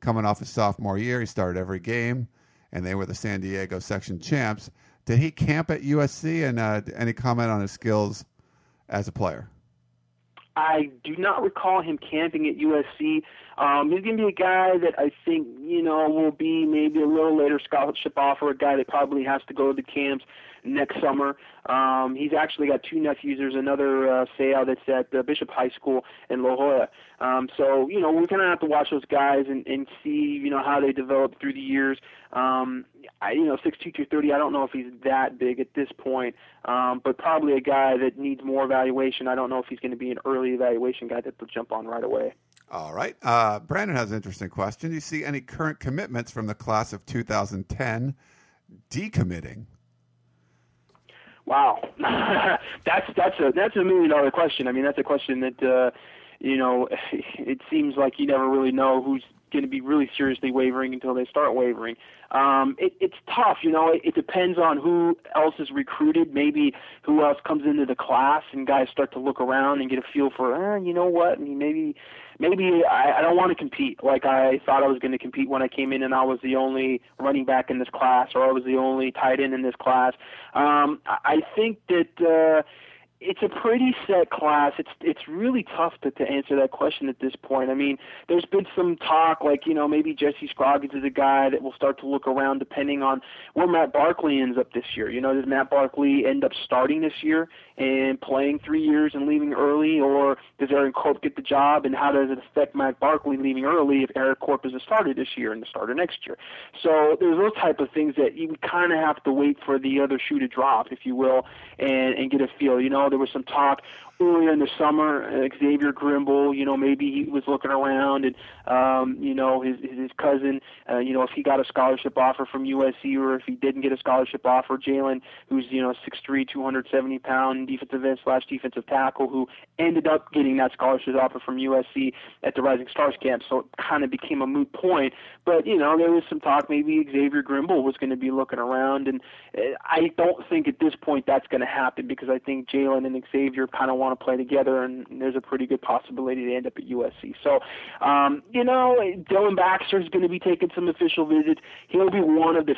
Coming off his sophomore year, he started every game and they were the San Diego section champs. Did he camp at USC? And uh, any comment on his skills as a player? I do not recall him camping at USC. Um, he's going to be a guy that I think you know will be maybe a little later scholarship offer. A guy that probably has to go to the camps next summer. Um, he's actually got two nephews. There's another uh, that's at uh, Bishop High School in La Jolla. Um, so you know we're gonna have to watch those guys and, and see you know how they develop through the years. Um, I, you know, six two two thirty. I don't know if he's that big at this point, um, but probably a guy that needs more evaluation. I don't know if he's going to be an early evaluation guy that they'll jump on right away. All right. Uh, Brandon has an interesting question. Do you see any current commitments from the class of 2010 decommitting? Wow, (laughs) that's that's a that's a million dollar question. I mean, that's a question that uh, you know (laughs) it seems like you never really know who's going to be really seriously wavering until they start wavering. Um, it, it's tough, you know. It, it depends on who else is recruited. Maybe who else comes into the class, and guys start to look around and get a feel for, eh, you know what? I mean, maybe, maybe I, I don't want to compete like I thought I was going to compete when I came in, and I was the only running back in this class, or I was the only tight end in this class. Um, I think that. Uh, it's a pretty set class. It's it's really tough to, to answer that question at this point. I mean, there's been some talk like you know maybe Jesse Scroggins is a guy that will start to look around depending on where Matt Barkley ends up this year. You know, does Matt Barkley end up starting this year and playing three years and leaving early, or does Aaron Corp get the job? And how does it affect Matt Barkley leaving early if Aaron Corp is a starter this year and the starter next year? So there's those type of things that you kind of have to wait for the other shoe to drop, if you will, and and get a feel. You know there was some talk earlier in the summer, uh, Xavier Grimble, you know, maybe he was looking around and, um, you know, his, his cousin, uh, you know, if he got a scholarship offer from USC or if he didn't get a scholarship offer, Jalen, who's, you know, 6'3", 270 pound defensive end slash defensive tackle who ended up getting that scholarship offer from USC at the Rising Stars camp. So it kind of became a moot point. But, you know, there was some talk maybe Xavier Grimble was going to be looking around. And uh, I don't think at this point that's going to happen because I think Jalen and Xavier kind of want want to play together, and there's a pretty good possibility they end up at USC. So, um, you know, Dillon Baxter is going to be taking some official visits. He'll be one of the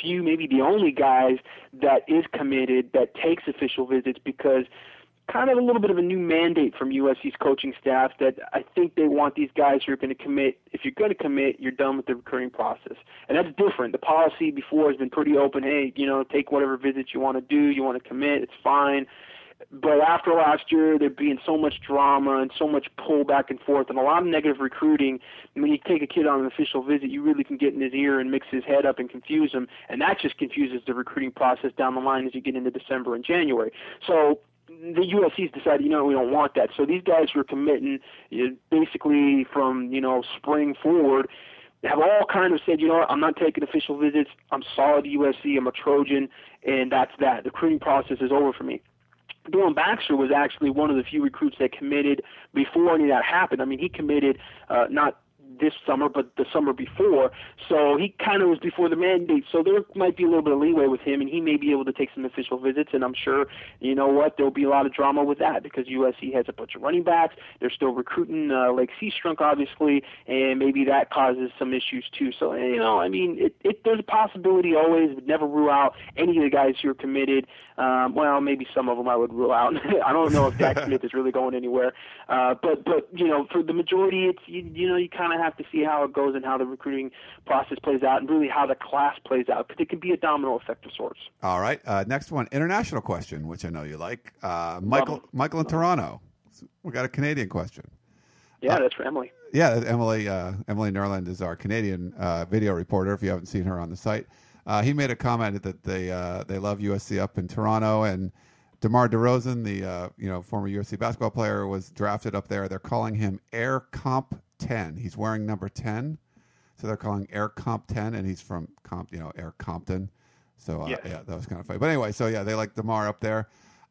few, maybe the only guys that is committed that takes official visits because kind of a little bit of a new mandate from USC's coaching staff that I think they want these guys who are going to commit. If you're going to commit, you're done with the recruiting process, and that's different. The policy before has been pretty open. Hey, you know, take whatever visits you want to do. You want to commit, it's fine. But after last year, there being so much drama and so much pull back and forth and a lot of negative recruiting, when you take a kid on an official visit, you really can get in his ear and mix his head up and confuse him, and that just confuses the recruiting process down the line as you get into December and January. So the USC's decided, you know, we don't want that. So these guys who are committing basically from, you know, spring forward have all kind of said, you know what, I'm not taking official visits. I'm solid USC. I'm a Trojan, and that's that. The recruiting process is over for me. Dillon Baxter was actually one of the few recruits that committed before any of that happened. I mean, he committed uh, not this summer, but the summer before. So he kind of was before the mandate. So there might be a little bit of leeway with him, and he may be able to take some official visits. And I'm sure, you know what, there'll be a lot of drama with that because USC has a bunch of running backs. They're still recruiting uh, Lache Seastrunk, obviously, and maybe that causes some issues too. So you know, I mean, it, it there's a possibility always. Never rule out any of the guys who are committed. Um, well, maybe some of them I would rule out. (laughs) I don't know if Jack (laughs) Smith is really going anywhere, uh, but but you know, for the majority, it's you, you know you kind of have to see how it goes and how the recruiting process plays out, and really how the class plays out, because it can be a domino effect of sorts. All right, uh, next one, international question, which I know you like. Uh, Michael, Michael in Toronto. We got a Canadian question. Yeah, that's for Emily. Yeah, Emily. Uh, Emily Nerland is our Canadian uh, video reporter. If you haven't seen her on the site, uh, he made a comment that they uh, they love USC up in Toronto, and DeMar DeRozan, the uh, you know former USC basketball player, was drafted up there. They're calling him Air Comp 10. He's wearing number 10, so they're calling Air Comp 10, and he's from Comp, you know, Air Compton. So uh, Yes. yeah, that was kind of funny. But anyway, so yeah, they like DeMar up there.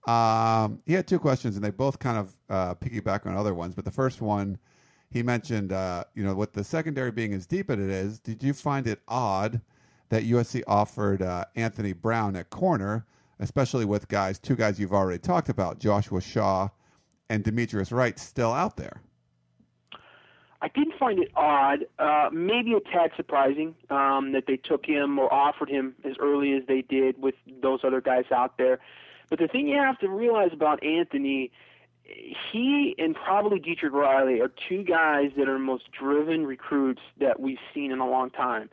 Um, he had two questions, and they both kind of uh, piggyback on other ones. But the first one, he mentioned, uh, you know, with the secondary being as deep as it is, did you find it odd that USC offered uh, Anthony Brown at corner, especially with guys, two guys you've already talked about, Joshua Shaw and Demetrius Wright, still out there? I didn't find it odd, uh, maybe a tad surprising um, that they took him or offered him as early as they did with those other guys out there. But the thing you have to realize about Anthony, he and probably Dietrich Riley are two guys that are the most driven recruits that we've seen in a long time.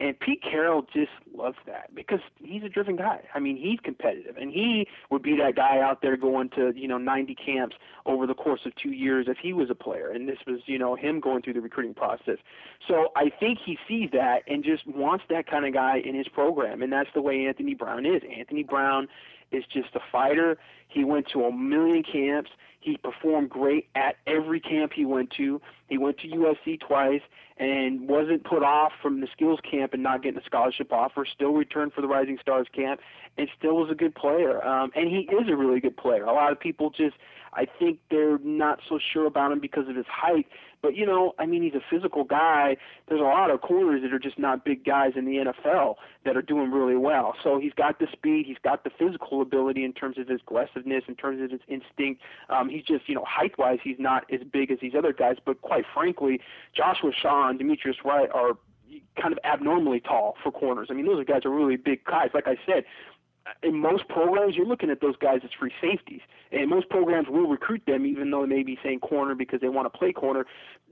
And Pete Carroll just loves that because he's a driven guy. I mean, he's competitive, and he would be that guy out there going to you know 90 camps over the course of two years if he was a player. And this was you know him going through the recruiting process. So I think he sees that and just wants that kind of guy in his program, and that's the way Anthony Brown is. Anthony Brown is just a fighter. He went to a million camps. He performed great at every camp he went to. He went to USC twice and wasn't put off from the skills camp and not getting a scholarship offer. Still returned for the Rising Stars camp and still was a good player. Um, and he is a really good player. A lot of people just, I think they're not so sure about him because of his height. But you know, I mean, he's a physical guy. There's a lot of corners that are just not big guys in the NFL that are doing really well. So he's got the speed, he's got the physical ability in terms of his aggressiveness, in terms of his instinct. Um, he's just, you know, height-wise, he's not as big as these other guys. But quite frankly, Joshua Shaw and Demetrius Wright are kind of abnormally tall for corners. I mean, those guys are really big guys. Like I said, in most programs, you're looking at those guys as free safeties, and most programs will recruit them, even though they may be saying corner because they want to play corner.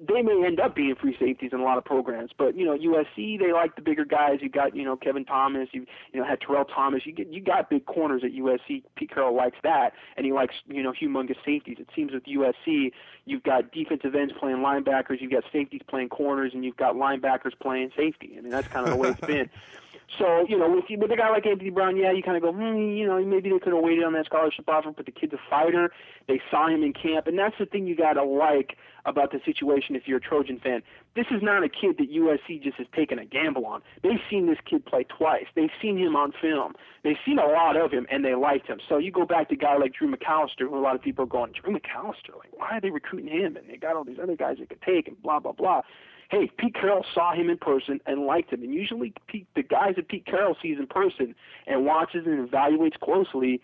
They may end up being free safeties in a lot of programs, but you know USC they like the bigger guys. You got you know Kevin Thomas, you you know had Terrell Thomas. You get you got big corners at USC. Pete Carroll likes that, and he likes you know humongous safeties. It seems with USC you've got defensive ends playing linebackers, you've got safeties playing corners, and you've got linebackers playing safety. I mean that's kind of the way it's been. (laughs) So, you know, with, with a guy like Anthony Brown, yeah, you kind of go, hmm, you know, maybe they could have waited on that scholarship offer, but the kid's a fighter. They saw him in camp, and that's the thing you got to like about the situation if you're a Trojan fan. This is not a kid that USC just has taken a gamble on. They've seen this kid play twice. They've seen him on film. They've seen a lot of him, and they liked him. So you go back to a guy like Drew McAllister, who a lot of people are going, Drew McAllister, like, why are they recruiting him? And they got all these other guys they could take, and blah, blah, blah hey, Pete Carroll saw him in person and liked him. And usually, Pete, the guys that Pete Carroll sees in person and watches and evaluates closely,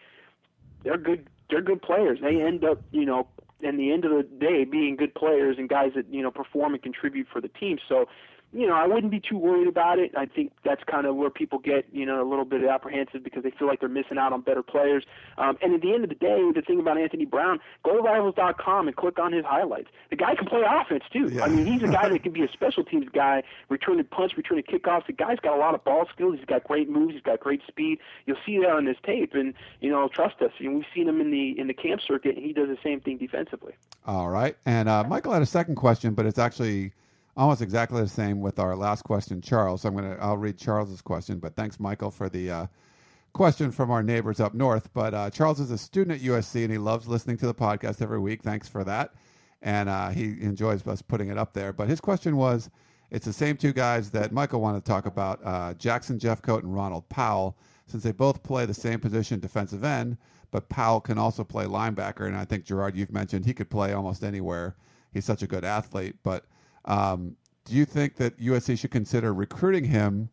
they're good they're good players. They end up, you know, in the end of the day, being good players and guys that you know perform and contribute for the team. So you know, I wouldn't be too worried about it. I think that's kind of where people get, you know, a little bit apprehensive because they feel like they're missing out on better players. Um, and at the end of the day, the thing about Anthony Brown, go to rivals.com and click on his highlights. The guy can play offense too. Yeah. I mean, he's a guy (laughs) that can be a special teams guy, returning punts, returning kickoffs. The guy's got a lot of ball skills. He's got great moves. He's got great speed. You'll see that on his tape, and you know, trust us. You know, we've seen him in the in the camp circuit, and he does the same thing defensively. All right, and uh, Michael had a second question, but it's actually almost exactly the same with our last question, Charles. I'm gonna I'll read Charles's question, but thanks, Michael, for the uh, question from our neighbors up north. But uh, Charles is a student at USC and he loves listening to the podcast every week. Thanks for that, and uh, he enjoys us putting it up there. But his question was, it's the same two guys that Michael wanted to talk about: uh, Jackson Jeffcoat and Ronald Powell, since they both play the same position, defensive end. But Powell can also play linebacker, and I think Gerard, you've mentioned he could play almost anywhere. He's such a good athlete, but um, do you think that USC should consider recruiting him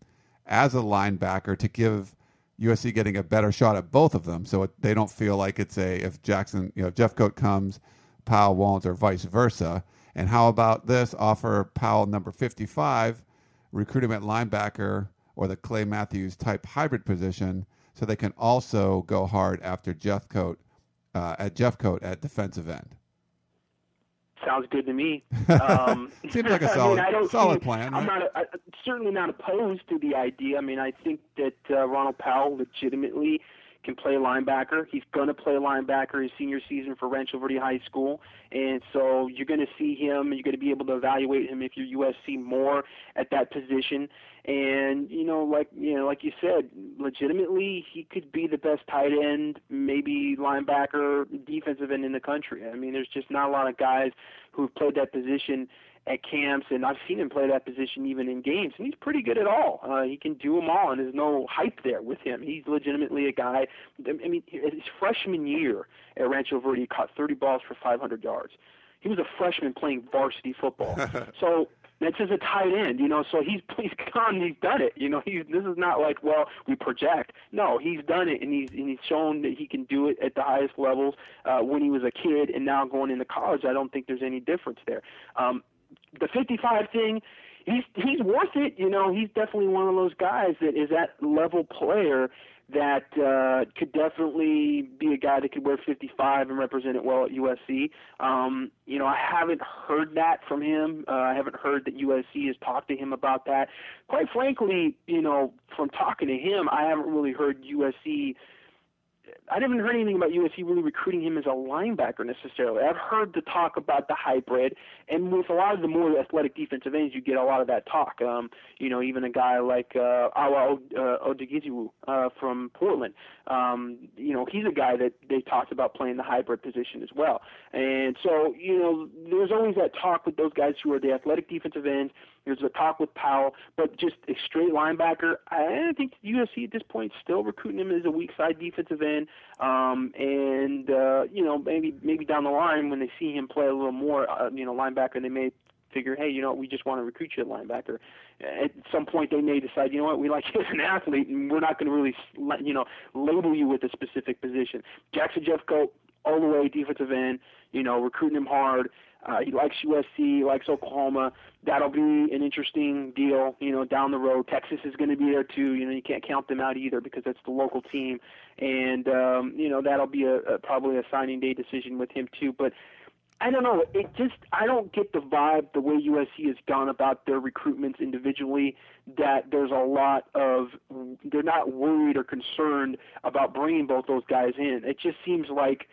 as a linebacker to give USC getting a better shot at both of them, so it, they don't feel like it's a if Jackson, you know, if Jeffcoat comes, Powell won't, or vice versa. And how about this? Offer Powell number fifty-five, recruit him at linebacker or the Clay Matthews type hybrid position, so they can also go hard after Jeffcoat uh, at Jeffcoat at defensive end. Sounds good to me. (laughs) Um, (laughs) Seems like a (laughs) solid, I mean, solid see, plan. I'm not a, certainly not opposed to the idea. I mean, I think that uh, Ronald Powell legitimately can play linebacker. He's going to play linebacker his senior season for Rancho Verde High School, and so you're going to see him. You're going to be able to evaluate him if you're USC more at that position. And you know, like you know, like you said, legitimately, he could be the best tight end, maybe linebacker, defensive end in the country. I mean, there's just not a lot of guys who've played that position at camps, and I've seen him play that position even in games, and he's pretty good at all. Uh, he can do them all, and there's no hype there with him. He's legitimately a guy. I mean, his freshman year at Rancho Verde, he caught 30 balls for 500 yards. He was a freshman playing varsity football. (laughs) so that's as a tight end, you know. So he's (laughs) he's gone, he's done it, you know. He's this is not like well we project. No, he's done it, and he's and he's shown that he can do it at the highest levels uh, when he was a kid, and now going into college. I don't think there's any difference there. Um, the 55 thing, he's he's worth it. You know, he's definitely one of those guys that is that level player that uh, could definitely be a guy that could wear 55 and represent it well at USC. Um, you know, I haven't heard that from him. Uh, I haven't heard that USC has talked to him about that. Quite frankly, you know, from talking to him, I haven't really heard USC I haven't heard anything about USC really recruiting him as a linebacker necessarily. I've heard the talk about the hybrid, and with a lot of the more athletic defensive ends, you get a lot of that talk. Um, you know, even a guy like uh, Awa uh, uh, from Portland. Um, you know, he's a guy that they talked about playing the hybrid position as well. And so, you know, there's always that talk with those guys who are the athletic defensive ends there's a talk with Powell, but just a straight linebacker. I think USC at this point still recruiting him as a weak side defensive end. Um, and uh, you know maybe maybe down the line when they see him play a little more, uh, you know, linebacker, they may figure, hey, you know, we just want to recruit you at linebacker. At some point, they may decide, you know what, we like you (laughs) as an athlete, and we're not going to really, you know, label you with a specific position. Jackson Jeffcoat, all the way defensive end, you know, recruiting him hard. Uh, he likes USC, he likes Oklahoma. That'll be an interesting deal, you know, down the road. Texas is going to be there too. You know, you can't count them out either because that's the local team, and um, you know that'll be a, a probably a signing day decision with him too. But I don't know. It just I don't get the vibe the way USC has gone about their recruitments individually. That there's a lot of they're not worried or concerned about bringing both those guys in. It just seems like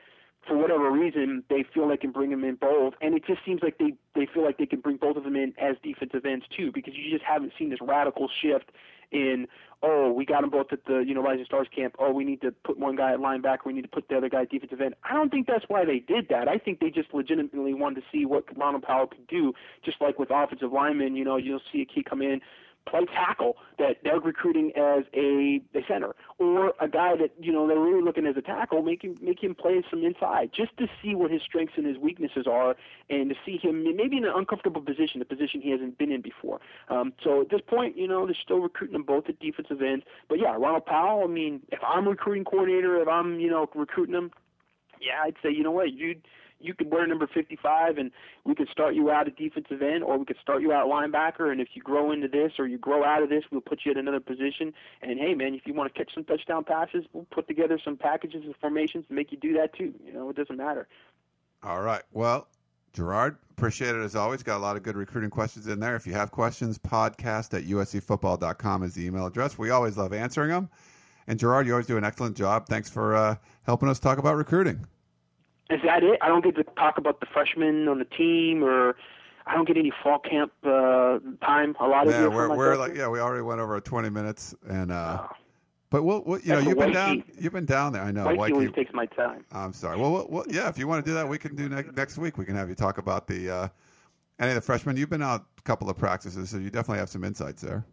for whatever reason, they feel they can bring them in both, and it just seems like they they feel like they can bring both of them in as defensive ends too, because you just haven't seen this radical shift in oh we got them both at the you know Rising Stars camp. Oh, we need to put one guy at linebacker. We need to put the other guy at defensive end. I don't think that's why they did that. I think they just legitimately wanted to see what Ronald Powell could do. Just like with offensive linemen, you know, you'll see a key come in play tackle that they're recruiting as a, a center, or a guy that you know they're really looking as a tackle, make him make him play some inside, just to see what his strengths and his weaknesses are, and to see him maybe in an uncomfortable position, a position he hasn't been in before. Um, so at this point, you know they're still recruiting them both at defensive ends. But yeah, Ronald Powell. I mean, if I'm recruiting coordinator, if I'm you know recruiting him, yeah, I'd say you know what, you you could wear number 55 and we could start you out at defensive end or we could start you out linebacker and if you grow into this or you grow out of this we'll put you at another position and hey man if you want to catch some touchdown passes we'll put together some packages and formations to make you do that too you know it doesn't matter all right well Gerard, appreciate it as always. Got a lot of good recruiting questions in there. If you have questions, podcast at uscfootball.com is the email address. We always love answering them. And Gerard, you always do an excellent job. Thanks for uh, helping us talk about recruiting. Is that it? I don't get to talk about the freshmen on the team, or I don't get any fall camp uh, time. A lot of yeah, we're, we're like yeah, we already went over twenty minutes, and uh, oh. but we'll, we'll you know you've been down you've been down there. I know. Whitey always takes my time. I'm sorry. Well, well, well, yeah, if you want to do that, we can do ne- next week. We can have you talk about the uh, any of the freshmen. You've been out a couple of practices, so you definitely have some insights there.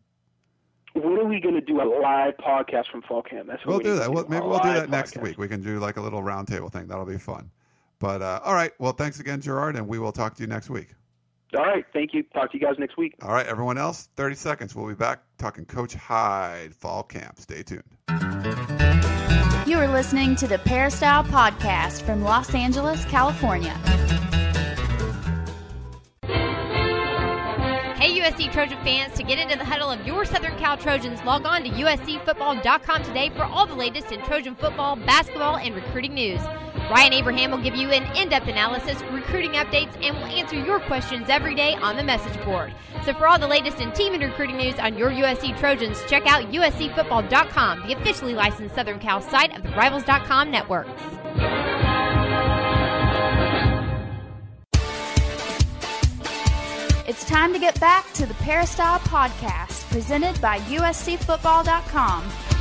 what are we going to do a live podcast from fall camp? That's we'll we do that. Well, maybe we'll do that next week. We can do like a little roundtable thing. That'll be fun. But uh, all right. Well, thanks again, Gerard, and we will talk to you next week. All right. Thank you. Talk to you guys next week. All right. Everyone else, 30 seconds. We'll be back talking Coach Hyde fall camp. Stay tuned. You are listening to the Peristyle Podcast from Los Angeles, California. Hey, USC Trojan fans, to get into the huddle of your Southern Cal Trojans, log on to USCFootball.com today for all the latest in Trojan football, basketball, and recruiting news. Ryan Abraham will give you an in depth analysis, recruiting updates, and will answer your questions every day on the message board. So, for all the latest in team and recruiting news on your USC Trojans, check out USCFootball.com, the officially licensed Southern Cal site of the Rivals.com network. It's time to get back to the Peristyle Podcast, presented by USCFootball.com.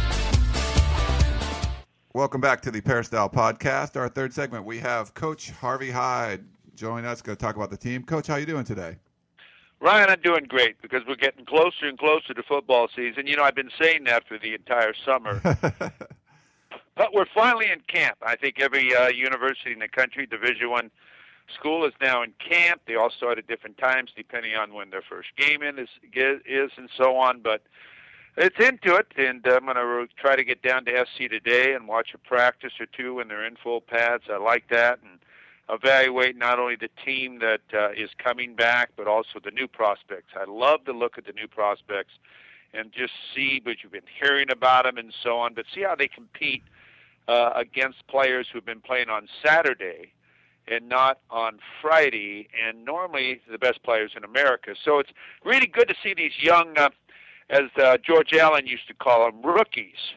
Welcome back to the Peristyle Podcast. Our third segment, we have Coach Harvey Hyde joining us. Going to talk about the team. Coach, how you doing today? Ryan, I'm doing great because we're getting closer and closer to football season. You know, I've been saying that for the entire summer. (laughs) but we're finally in camp. I think every uh, university in the country, Division One school, is now in camp. They all start at different times depending on when their first game in is is and so on. But it's into it, and I'm going to try to get down to SC today and watch a practice or two when they're in full pads. I like that, and evaluate not only the team that uh, is coming back, but also the new prospects. I love to look at the new prospects and just see what you've been hearing about them and so on, but see how they compete uh, against players who've been playing on Saturday and not on Friday, and normally the best players in America. So it's really good to see these young. Uh, as uh, George Allen used to call them, rookies.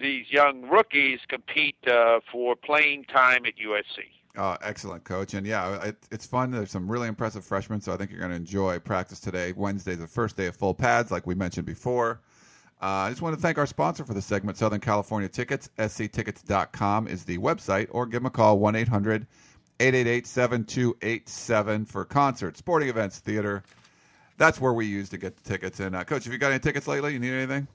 These young rookies compete uh, for playing time at USC. Oh, excellent, coach. And yeah, it, it's fun. There's some really impressive freshmen, so I think you're going to enjoy practice today. Wednesday's the first day of full pads, like we mentioned before. Uh, I just want to thank our sponsor for the segment, Southern California Tickets. sctickets.com is the website, or give them a call, 1 800 888 7287 for concerts, sporting events, theater, that's where we use to get the tickets. And uh, coach, have you got any tickets lately? You need anything?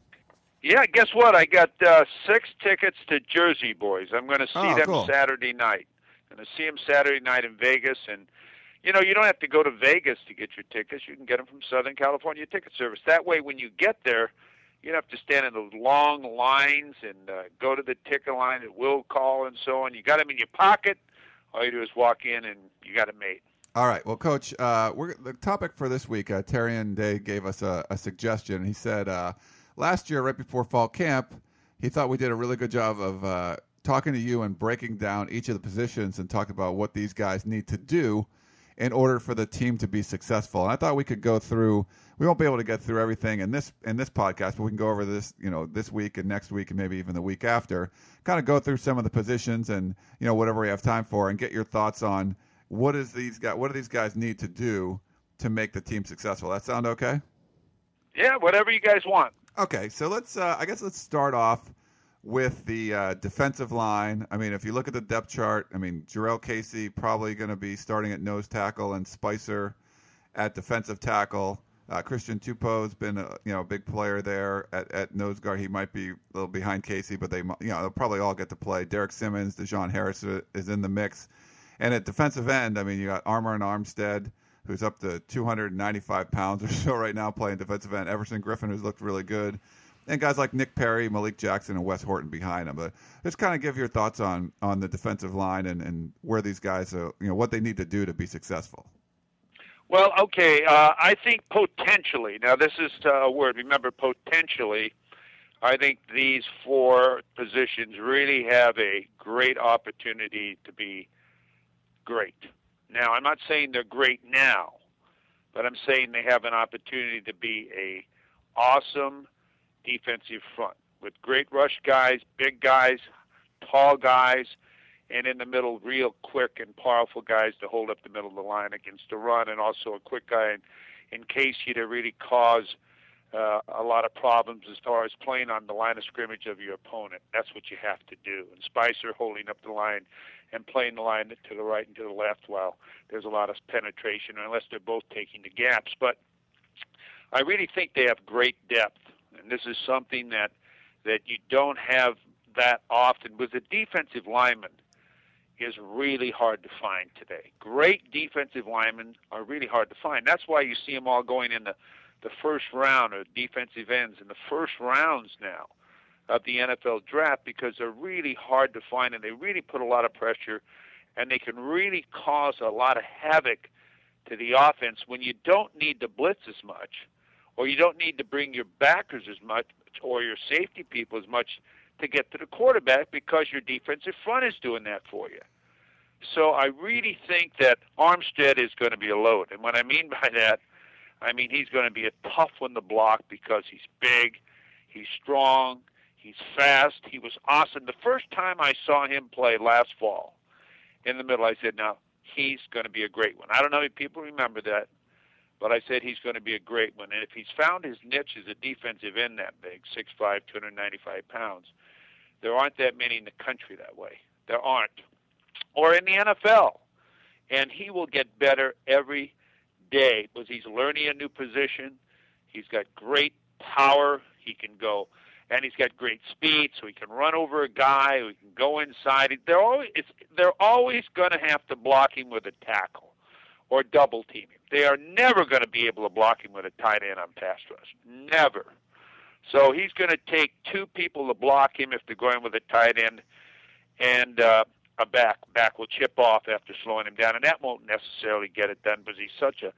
Yeah, guess what? I got uh, six tickets to Jersey Boys. I'm going to see oh, them cool. Saturday night. Going to see them Saturday night in Vegas, and you know you don't have to go to Vegas to get your tickets. You can get them from Southern California Ticket Service. That way, when you get there, you don't have to stand in those long lines and uh, go to the ticket line at will call and so on. You got them in your pocket. All you do is walk in, and you got a mate. All right. Well, Coach, uh, we're, the topic for this week, uh, Terrian Day gave us a, a suggestion. He said uh, last year, right before fall camp, he thought we did a really good job of uh, talking to you and breaking down each of the positions and talk about what these guys need to do in order for the team to be successful. And I thought we could go through. We won't be able to get through everything in this in this podcast, but we can go over this, you know, this week and next week and maybe even the week after. Kind of go through some of the positions and you know whatever we have time for, and get your thoughts on what is these guys? What do these guys need to do to make the team successful? That sound okay? Yeah, whatever you guys want. Okay, so let's. Uh, I guess let's start off with the uh, defensive line. I mean, if you look at the depth chart, I mean, Jurrell Casey probably going to be starting at nose tackle and Spicer at defensive tackle. Uh, Christian Tupou's been a you know a big player there at, at nose guard. He might be a little behind Casey, but they you know they'll probably all get to play. Derek Simmons, DaJohn Harris is in the mix. And at defensive end, I mean, you got Armond Armstead, who's up to 295 pounds or so right now playing defensive end. Everson Griffen, who's looked really good. and guys like Nick Perry, Malik Jackson, and Wes Horton behind him. But just kind of give your thoughts on on the defensive line and, and where these guys are, you know, what they need to do to be successful. Well, okay, uh, I think potentially. Now, this is uh, a word. Remember, potentially. I think these four positions really have a great opportunity to be great. Now, I'm not saying they're great now, but I'm saying they have an opportunity to be a awesome defensive front with great rush guys, big guys, tall guys, and in the middle, real quick and powerful guys to hold up the middle of the line against the run, and also a quick guy in, in case you to really cause uh, a lot of problems as far as playing on the line of scrimmage of your opponent. That's what you have to do. And Spicer holding up the line and playing the line to the right and to the left while there's a lot of penetration, unless they're both taking the gaps. But I really think they have great depth, and this is something that that you don't have that often. With a defensive lineman, is really hard to find today. Great defensive linemen are really hard to find. That's why you see them all going in the the first round of defensive ends in the first rounds now of the NFL draft because they're really hard to find and they really put a lot of pressure and they can really cause a lot of havoc to the offense when you don't need to blitz as much or you don't need to bring your backers as much or your safety people as much to get to the quarterback because your defensive front is doing that for you. So I really think that Armstead is going to be a load. And what I mean (laughs) by that, I mean he's going to be a tough one to block because he's big, he's strong, he's fast, he was awesome. The first time I saw him play last fall in the middle, I said, now he's going to be a great one. I don't know if people remember that, but I said he's going to be a great one. And if he's found his niche as a defensive end that big, 6'5", 295 pounds, there aren't that many in the country that way. There aren't. Or in the NFL. And he will get better every day because he's learning a new position. He's got great power. He can go, and he's got great speed, so he can run over a guy. He can go inside. They're always it's, they're always going to have to block him with a tackle or double team him. They are never going to be able to block him with a tight end on pass rush. Never. So he's going to take two people to block him if they're going with a tight end, and uh, a back. Back will chip off after slowing him down, and that won't necessarily get it done because he's such a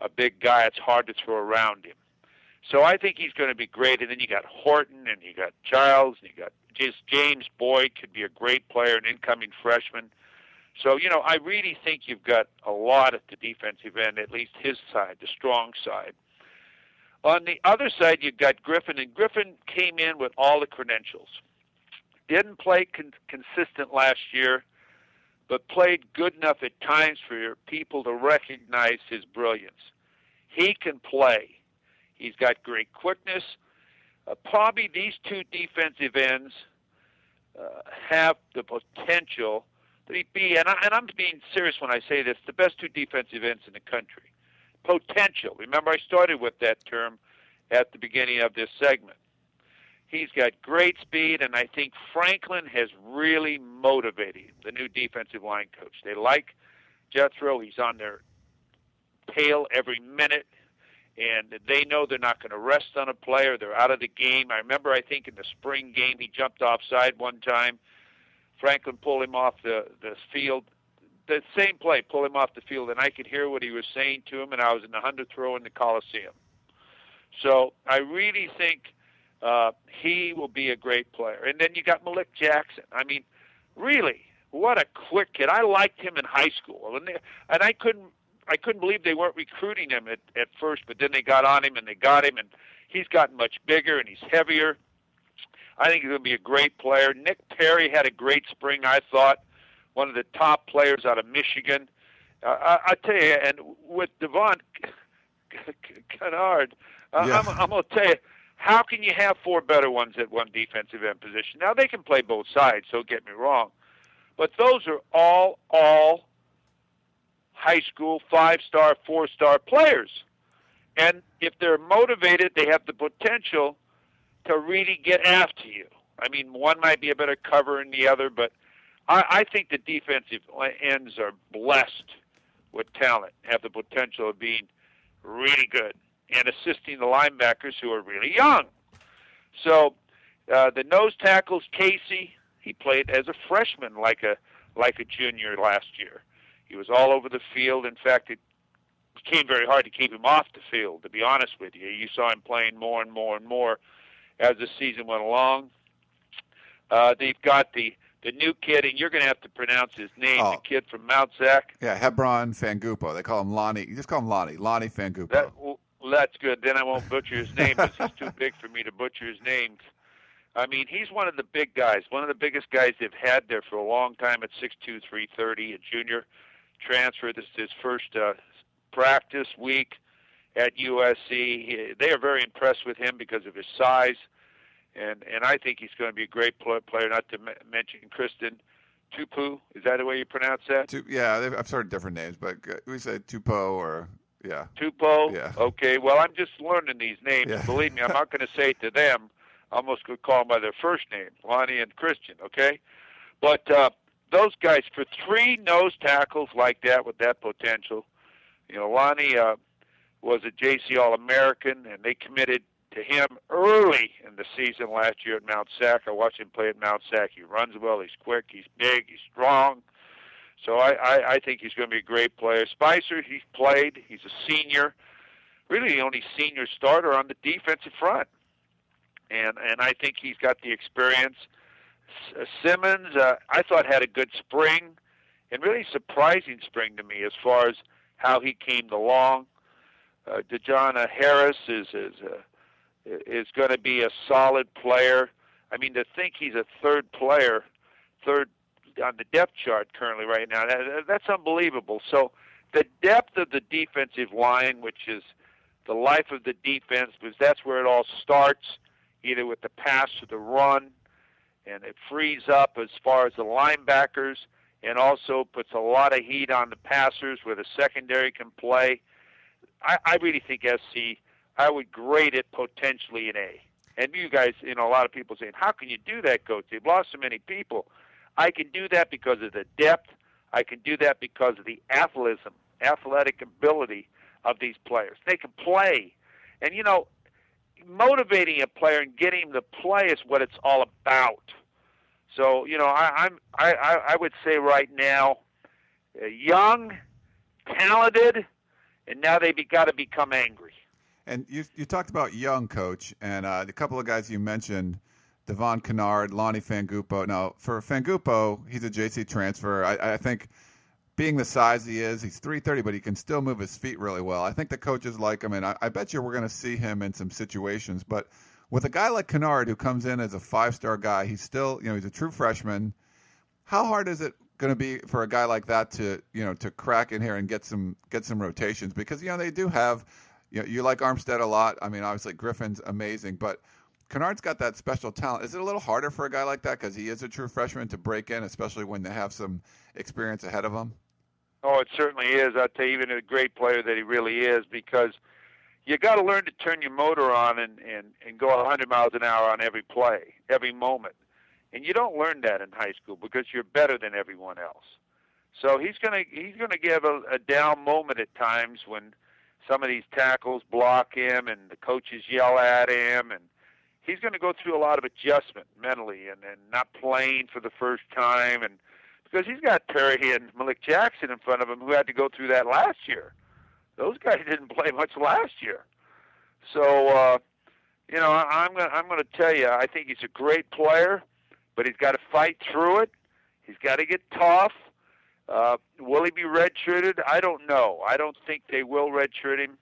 a big guy. It's hard to throw around him. So I think he's going to be great. And then you got Horton, and you got Childs, and you got just James Boyd could be a great player, an incoming freshman. So you know, I really think you've got a lot at the defensive end, at least his side, the strong side. On the other side, you've got Griffen, and Griffen came in with all the credentials. Didn't play con- consistent last year, but played good enough at times for your people to recognize his brilliance. He can play. He's got great quickness. Uh, probably these two defensive ends uh, have the potential to be, and, I, and I'm being serious when I say this, the best two defensive ends in the country potential. Remember, I started with that term at the beginning of this segment. He's got great speed, and I think Franklin has really motivated the new defensive line coach. They like Jethro. He's on their tail every minute, and they know they're not going to rest on a player. They're out of the game. I remember, I think, in the spring game, he jumped offside one time. Franklin pulled him off the, the field the same play, pull him off the field, and I could hear what he was saying to him, and I was in the hundredth row in the Coliseum. So I really think uh, he will be a great player. And then you got Malik Jackson. I mean, really, what a quick kid! I liked him in high school, and and I couldn't I couldn't believe they weren't recruiting him at at first, but then they got on him and they got him, and he's gotten much bigger and he's heavier. I think he's going to be a great player. Nick Perry had a great spring, I thought one of the top players out of Michigan. Uh, I, I tell you, and with Devon Kennard, uh, yeah. I'm, I'm going to tell you, how can you have four better ones at one defensive end position? Now they can play both sides, so get me wrong, but those are all all high school five star, four star players, and if they're motivated, they have the potential to really get after you. I mean, one might be a better cover than the other, but I, I think the defensive ends are blessed with talent, have the potential of being really good and assisting the linebackers who are really young. So uh, the nose tackles, Casey, he played as a freshman like a like a junior last year. He was all over the field. In fact, it became very hard to keep him off the field. To be honest with you, you saw him playing more and more and more as the season went along. Uh, they've got the the new kid, and you're going to have to pronounce his name. Oh. The kid from Mount Sac. Yeah, Hebron Fangupo. They call him Lonnie. You just call him Lonnie. Lonnie Fangupo. That, well, that's good. Then I won't butcher his name because he's too big for me to butcher his name. I mean, he's one of the big guys, one of the biggest guys they've had there for a long time at 6'2", 330, a junior transfer. This is his first uh, practice week at USC. He, they are very impressed with him because of his size, and and I think he's going to be a great pl- player. Not to m- mention Kristen Tupu. Is that the way you pronounce that? Tu- yeah, I've heard different names, but we say Tupo or yeah. Tupo. Yeah. Okay. Well, I'm just learning these names. Yeah. Believe me, I'm not going to say it to them. I'm almost could call them by their first name, Lonnie and Christian. Okay, but uh, those guys for three nose tackles like that with that potential, you know, Lonnie uh, was a JC All American, and they committed to him early in the season last year at Mount Sac. I watched him play at Mount Sac. He runs well. He's quick. He's big. He's strong. So I, I, I think he's going to be a great player. Spicer, he's played. He's a senior, really the only senior starter on the defensive front, and and I think he's got the experience. Uh, Simmons, uh, I thought had a good spring, and really surprising spring to me as far as how he came along. Uh, DaJohn Harris is is uh, is going to be a solid player. I mean, to think he's a third player, third on the depth chart currently right now, that, that's unbelievable. So the depth of the defensive line, which is the life of the defense, because that's where it all starts, either with the pass or the run, and it frees up as far as the linebackers, and also puts a lot of heat on the passers where the secondary can play. I, I really think SC. I would grade it potentially an A. And you guys, you know, a lot of people saying, "How can you do that, coach? They've lost so many people." I can do that because of the depth. I can do that because of the athleticism, athletic ability of these players. They can play, and you know, motivating a player and getting him to play is what it's all about. So you know, I, I'm I, I would say right now, uh, young, talented, and now they've got to become angry. And you you talked about young coach, and uh, the couple of guys you mentioned, Devon Kennard, Lonnie Fangupo. Now for Fangupo, he's a JC transfer. I, I think being the size he is, he's 330, but he can still move his feet really well. I think the coaches like him, and I, I bet you we're going to see him in some situations. But with a guy like Kennard who comes in as a five-star guy, he's still, you know, he's a true freshman. How hard is it going to be for a guy like that to, you know, to crack in here and get some get some rotations? Because you know they do have, you know, you like Armstead a lot. I mean, obviously Griffen's amazing, but Kennard's got that special talent. Is it a little harder for a guy like that because he is a true freshman to break in, especially when they have some experience ahead of him? Oh, it certainly is. I'll tell you, even a great player that he really is, because you got to learn to turn your motor on and, and, and go 100 miles an hour on every play, every moment. And you don't learn that in high school because you're better than everyone else. So he's gonna he's gonna give a, a down moment at times when some of these tackles block him and the coaches yell at him and he's going to go through a lot of adjustment mentally and, and not playing for the first time and because he's got Perry and Malik Jackson in front of him who had to go through that last year. Those guys (laughs) didn't play much last year. So uh, you know, I, I'm going I'm to tell you, I think he's a great player, but he's got to fight through it. He's got to get tough. Uh, will he be redshirted? I don't know. I don't think they will redshirt him,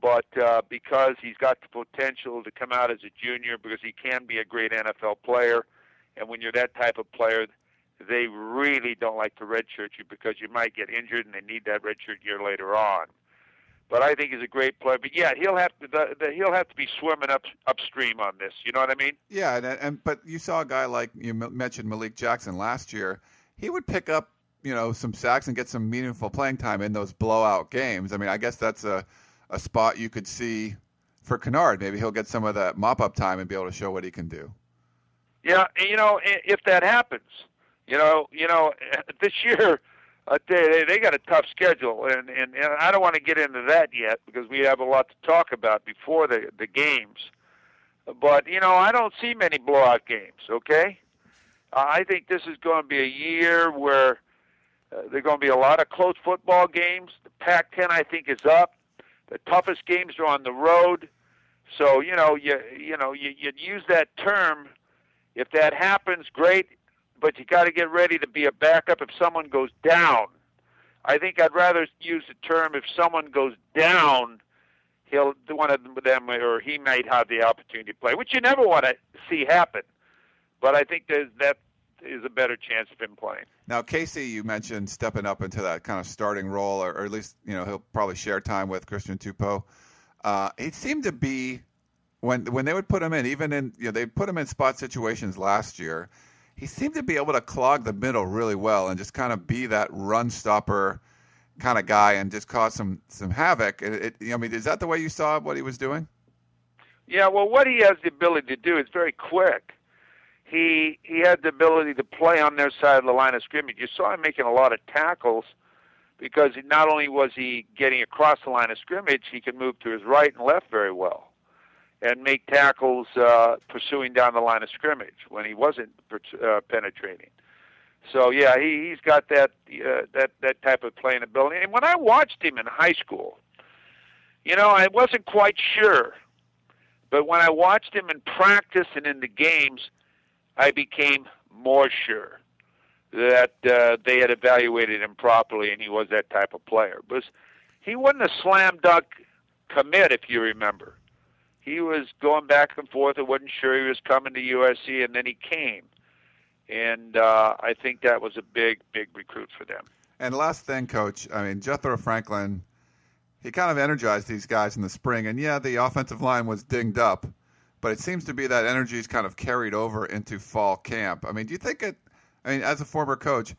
but uh, because he's got the potential to come out as a junior, because he can be a great NFL player, and when you're that type of player, they really don't like to redshirt you because you might get injured and they need that redshirt year later on. But I think he's a great player. But yeah, he'll have to the, the, he'll have to be swimming up upstream on this. You know what I mean? Yeah, and, and but you saw a guy like you mentioned Malik Jackson last year. He would pick up you know some sacks and get some meaningful playing time in those blowout games. I mean, I guess that's a a spot you could see for Kennard. Maybe he'll get some of that mop up time and be able to show what he can do. Yeah, you know if that happens, you know, you know (laughs) this year. Uh, they they got a tough schedule, and, and and I don't want to get into that yet because we have a lot to talk about before the the games. But you know, I don't see many blowout games. Okay, I think this is going to be a year where uh, there are going to be a lot of close football games. The Pac-10, I think, is up. The toughest games are on the road. So you know, you you know, you you use that term. If that happens, great. But you got to get ready to be a backup if someone goes down. I think I'd rather use the term if someone goes down, he'll one of them or he might have the opportunity to play, which you never want to see happen. But I think there's that is a better chance of him playing. Now, Casey, you mentioned stepping up into that kind of starting role, or, or at least you know he'll probably share time with Christian Tupou. Uh, it seemed to be when when they would put him in, even in you know they put him in spot situations last year. He seemed to be able to clog the middle really well and just kind of be that run stopper kind of guy and just cause some some havoc. It, it, I mean, is that the way you saw what he was doing? Yeah, well, what he has the ability to do is very quick. He he had the ability to play on their side of the line of scrimmage. You saw him making a lot of tackles because not only was he getting across the line of scrimmage, he could move to his right and left very well and make tackles uh, pursuing down the line of scrimmage when he wasn't uh, penetrating. So yeah, he he's got that uh, that that type of playing ability. And when I watched him in high school, you know, I wasn't quite sure, but when I watched him in practice and in the games, I became more sure that uh, they had evaluated him properly and he was that type of player. But he wasn't a slam dunk commit, if you remember. He was going back and forth and wasn't sure he was coming to USC, and then he came and uh, I think that was a big, big recruit for them. And last thing, Coach, I mean Jethro Franklin, he kind of energized these guys in the spring, and yeah, the offensive line was dinged up, but it seems to be that energy is kind of carried over into fall camp. I mean, do you think it? I mean, as a former coach,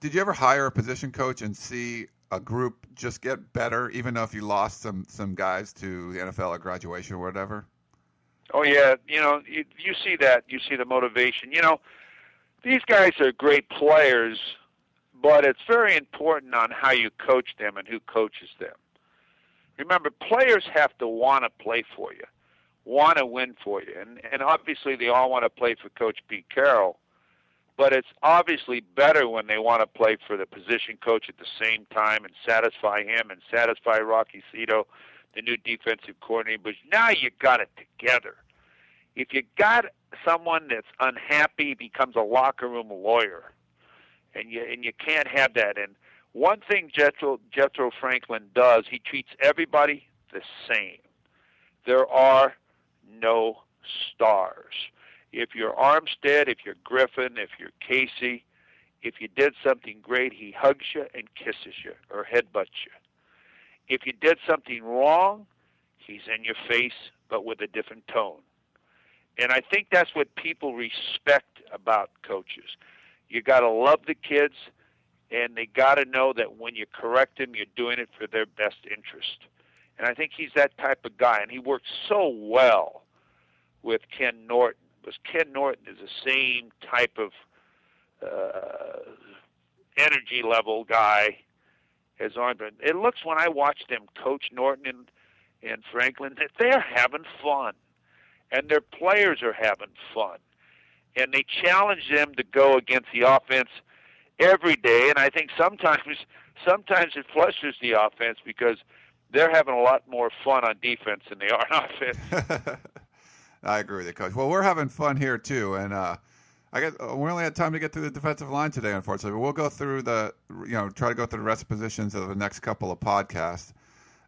did you ever hire a position coach and see a group just get better, even though if you lost some some guys to the NFL at graduation or whatever? Oh yeah, you know, you, you see that, you see the motivation. You know, these guys are great players, but it's very important on how you coach them and who coaches them. Remember, players have to want to play for you, want to win for you, and and obviously they all want to play for Coach Pete Carroll. But it's obviously better when they want to play for the position coach at the same time and satisfy him and satisfy Rocky Seto, the new defensive coordinator. But now you got it together. If you got someone that's unhappy becomes a locker room lawyer, and you and you can't have that. And one thing Jethro Jethro Franklin does, he treats everybody the same. There are no stars. If you're Armstead, if you're Griffen, if you're Casey, if you did something great, he hugs you and kisses you or headbutts you. If you did something wrong, he's in your face, but with a different tone. And I think that's what people respect about coaches. You got to love the kids, and they got to know that when you correct them, you're doing it for their best interest. And I think he's that type of guy, and he works so well with Ken Norton. Because Ken Norton is the same type of uh, energy level guy as Armstead. It looks when I watch them coach Norton and and Franklin that they're having fun and their players are having fun. And they challenge them to go against the offense every day. And I think sometimes sometimes it frustrates the offense because they're having a lot more fun on defense than they are on offense. (laughs) I agree with you, Coach. Well, we're having fun here too, and uh, I guess uh, we only had time to get through the defensive line today, unfortunately. But we'll go through the, you know, try to go through the rest of positions of the next couple of podcasts.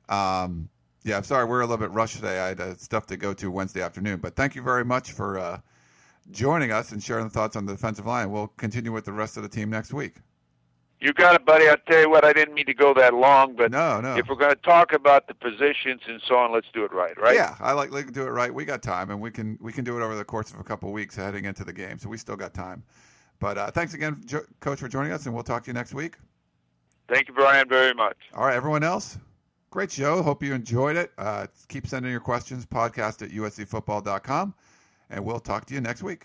Um, yeah, I'm sorry we're a little bit rushed today. I had uh, stuff to go to Wednesday afternoon, but thank you very much for uh, joining us and sharing the thoughts on the defensive line. We'll continue with the rest of the team next week. You got it, buddy. I'll tell you what, I didn't mean to go that long, but no, no. if we're going to talk about the positions and so on, let's do it right, right? Yeah, I like, to do it right. We got time, and we can we can do it over the course of a couple of weeks heading into the game, so we still got time. But uh, thanks again, jo- Coach, for joining us, and we'll talk to you next week. Thank you, Brian, very much. All right, everyone else, Great show. Hope you enjoyed it. Uh, keep sending your questions, podcast at uscfootball.com, and we'll talk to you next week.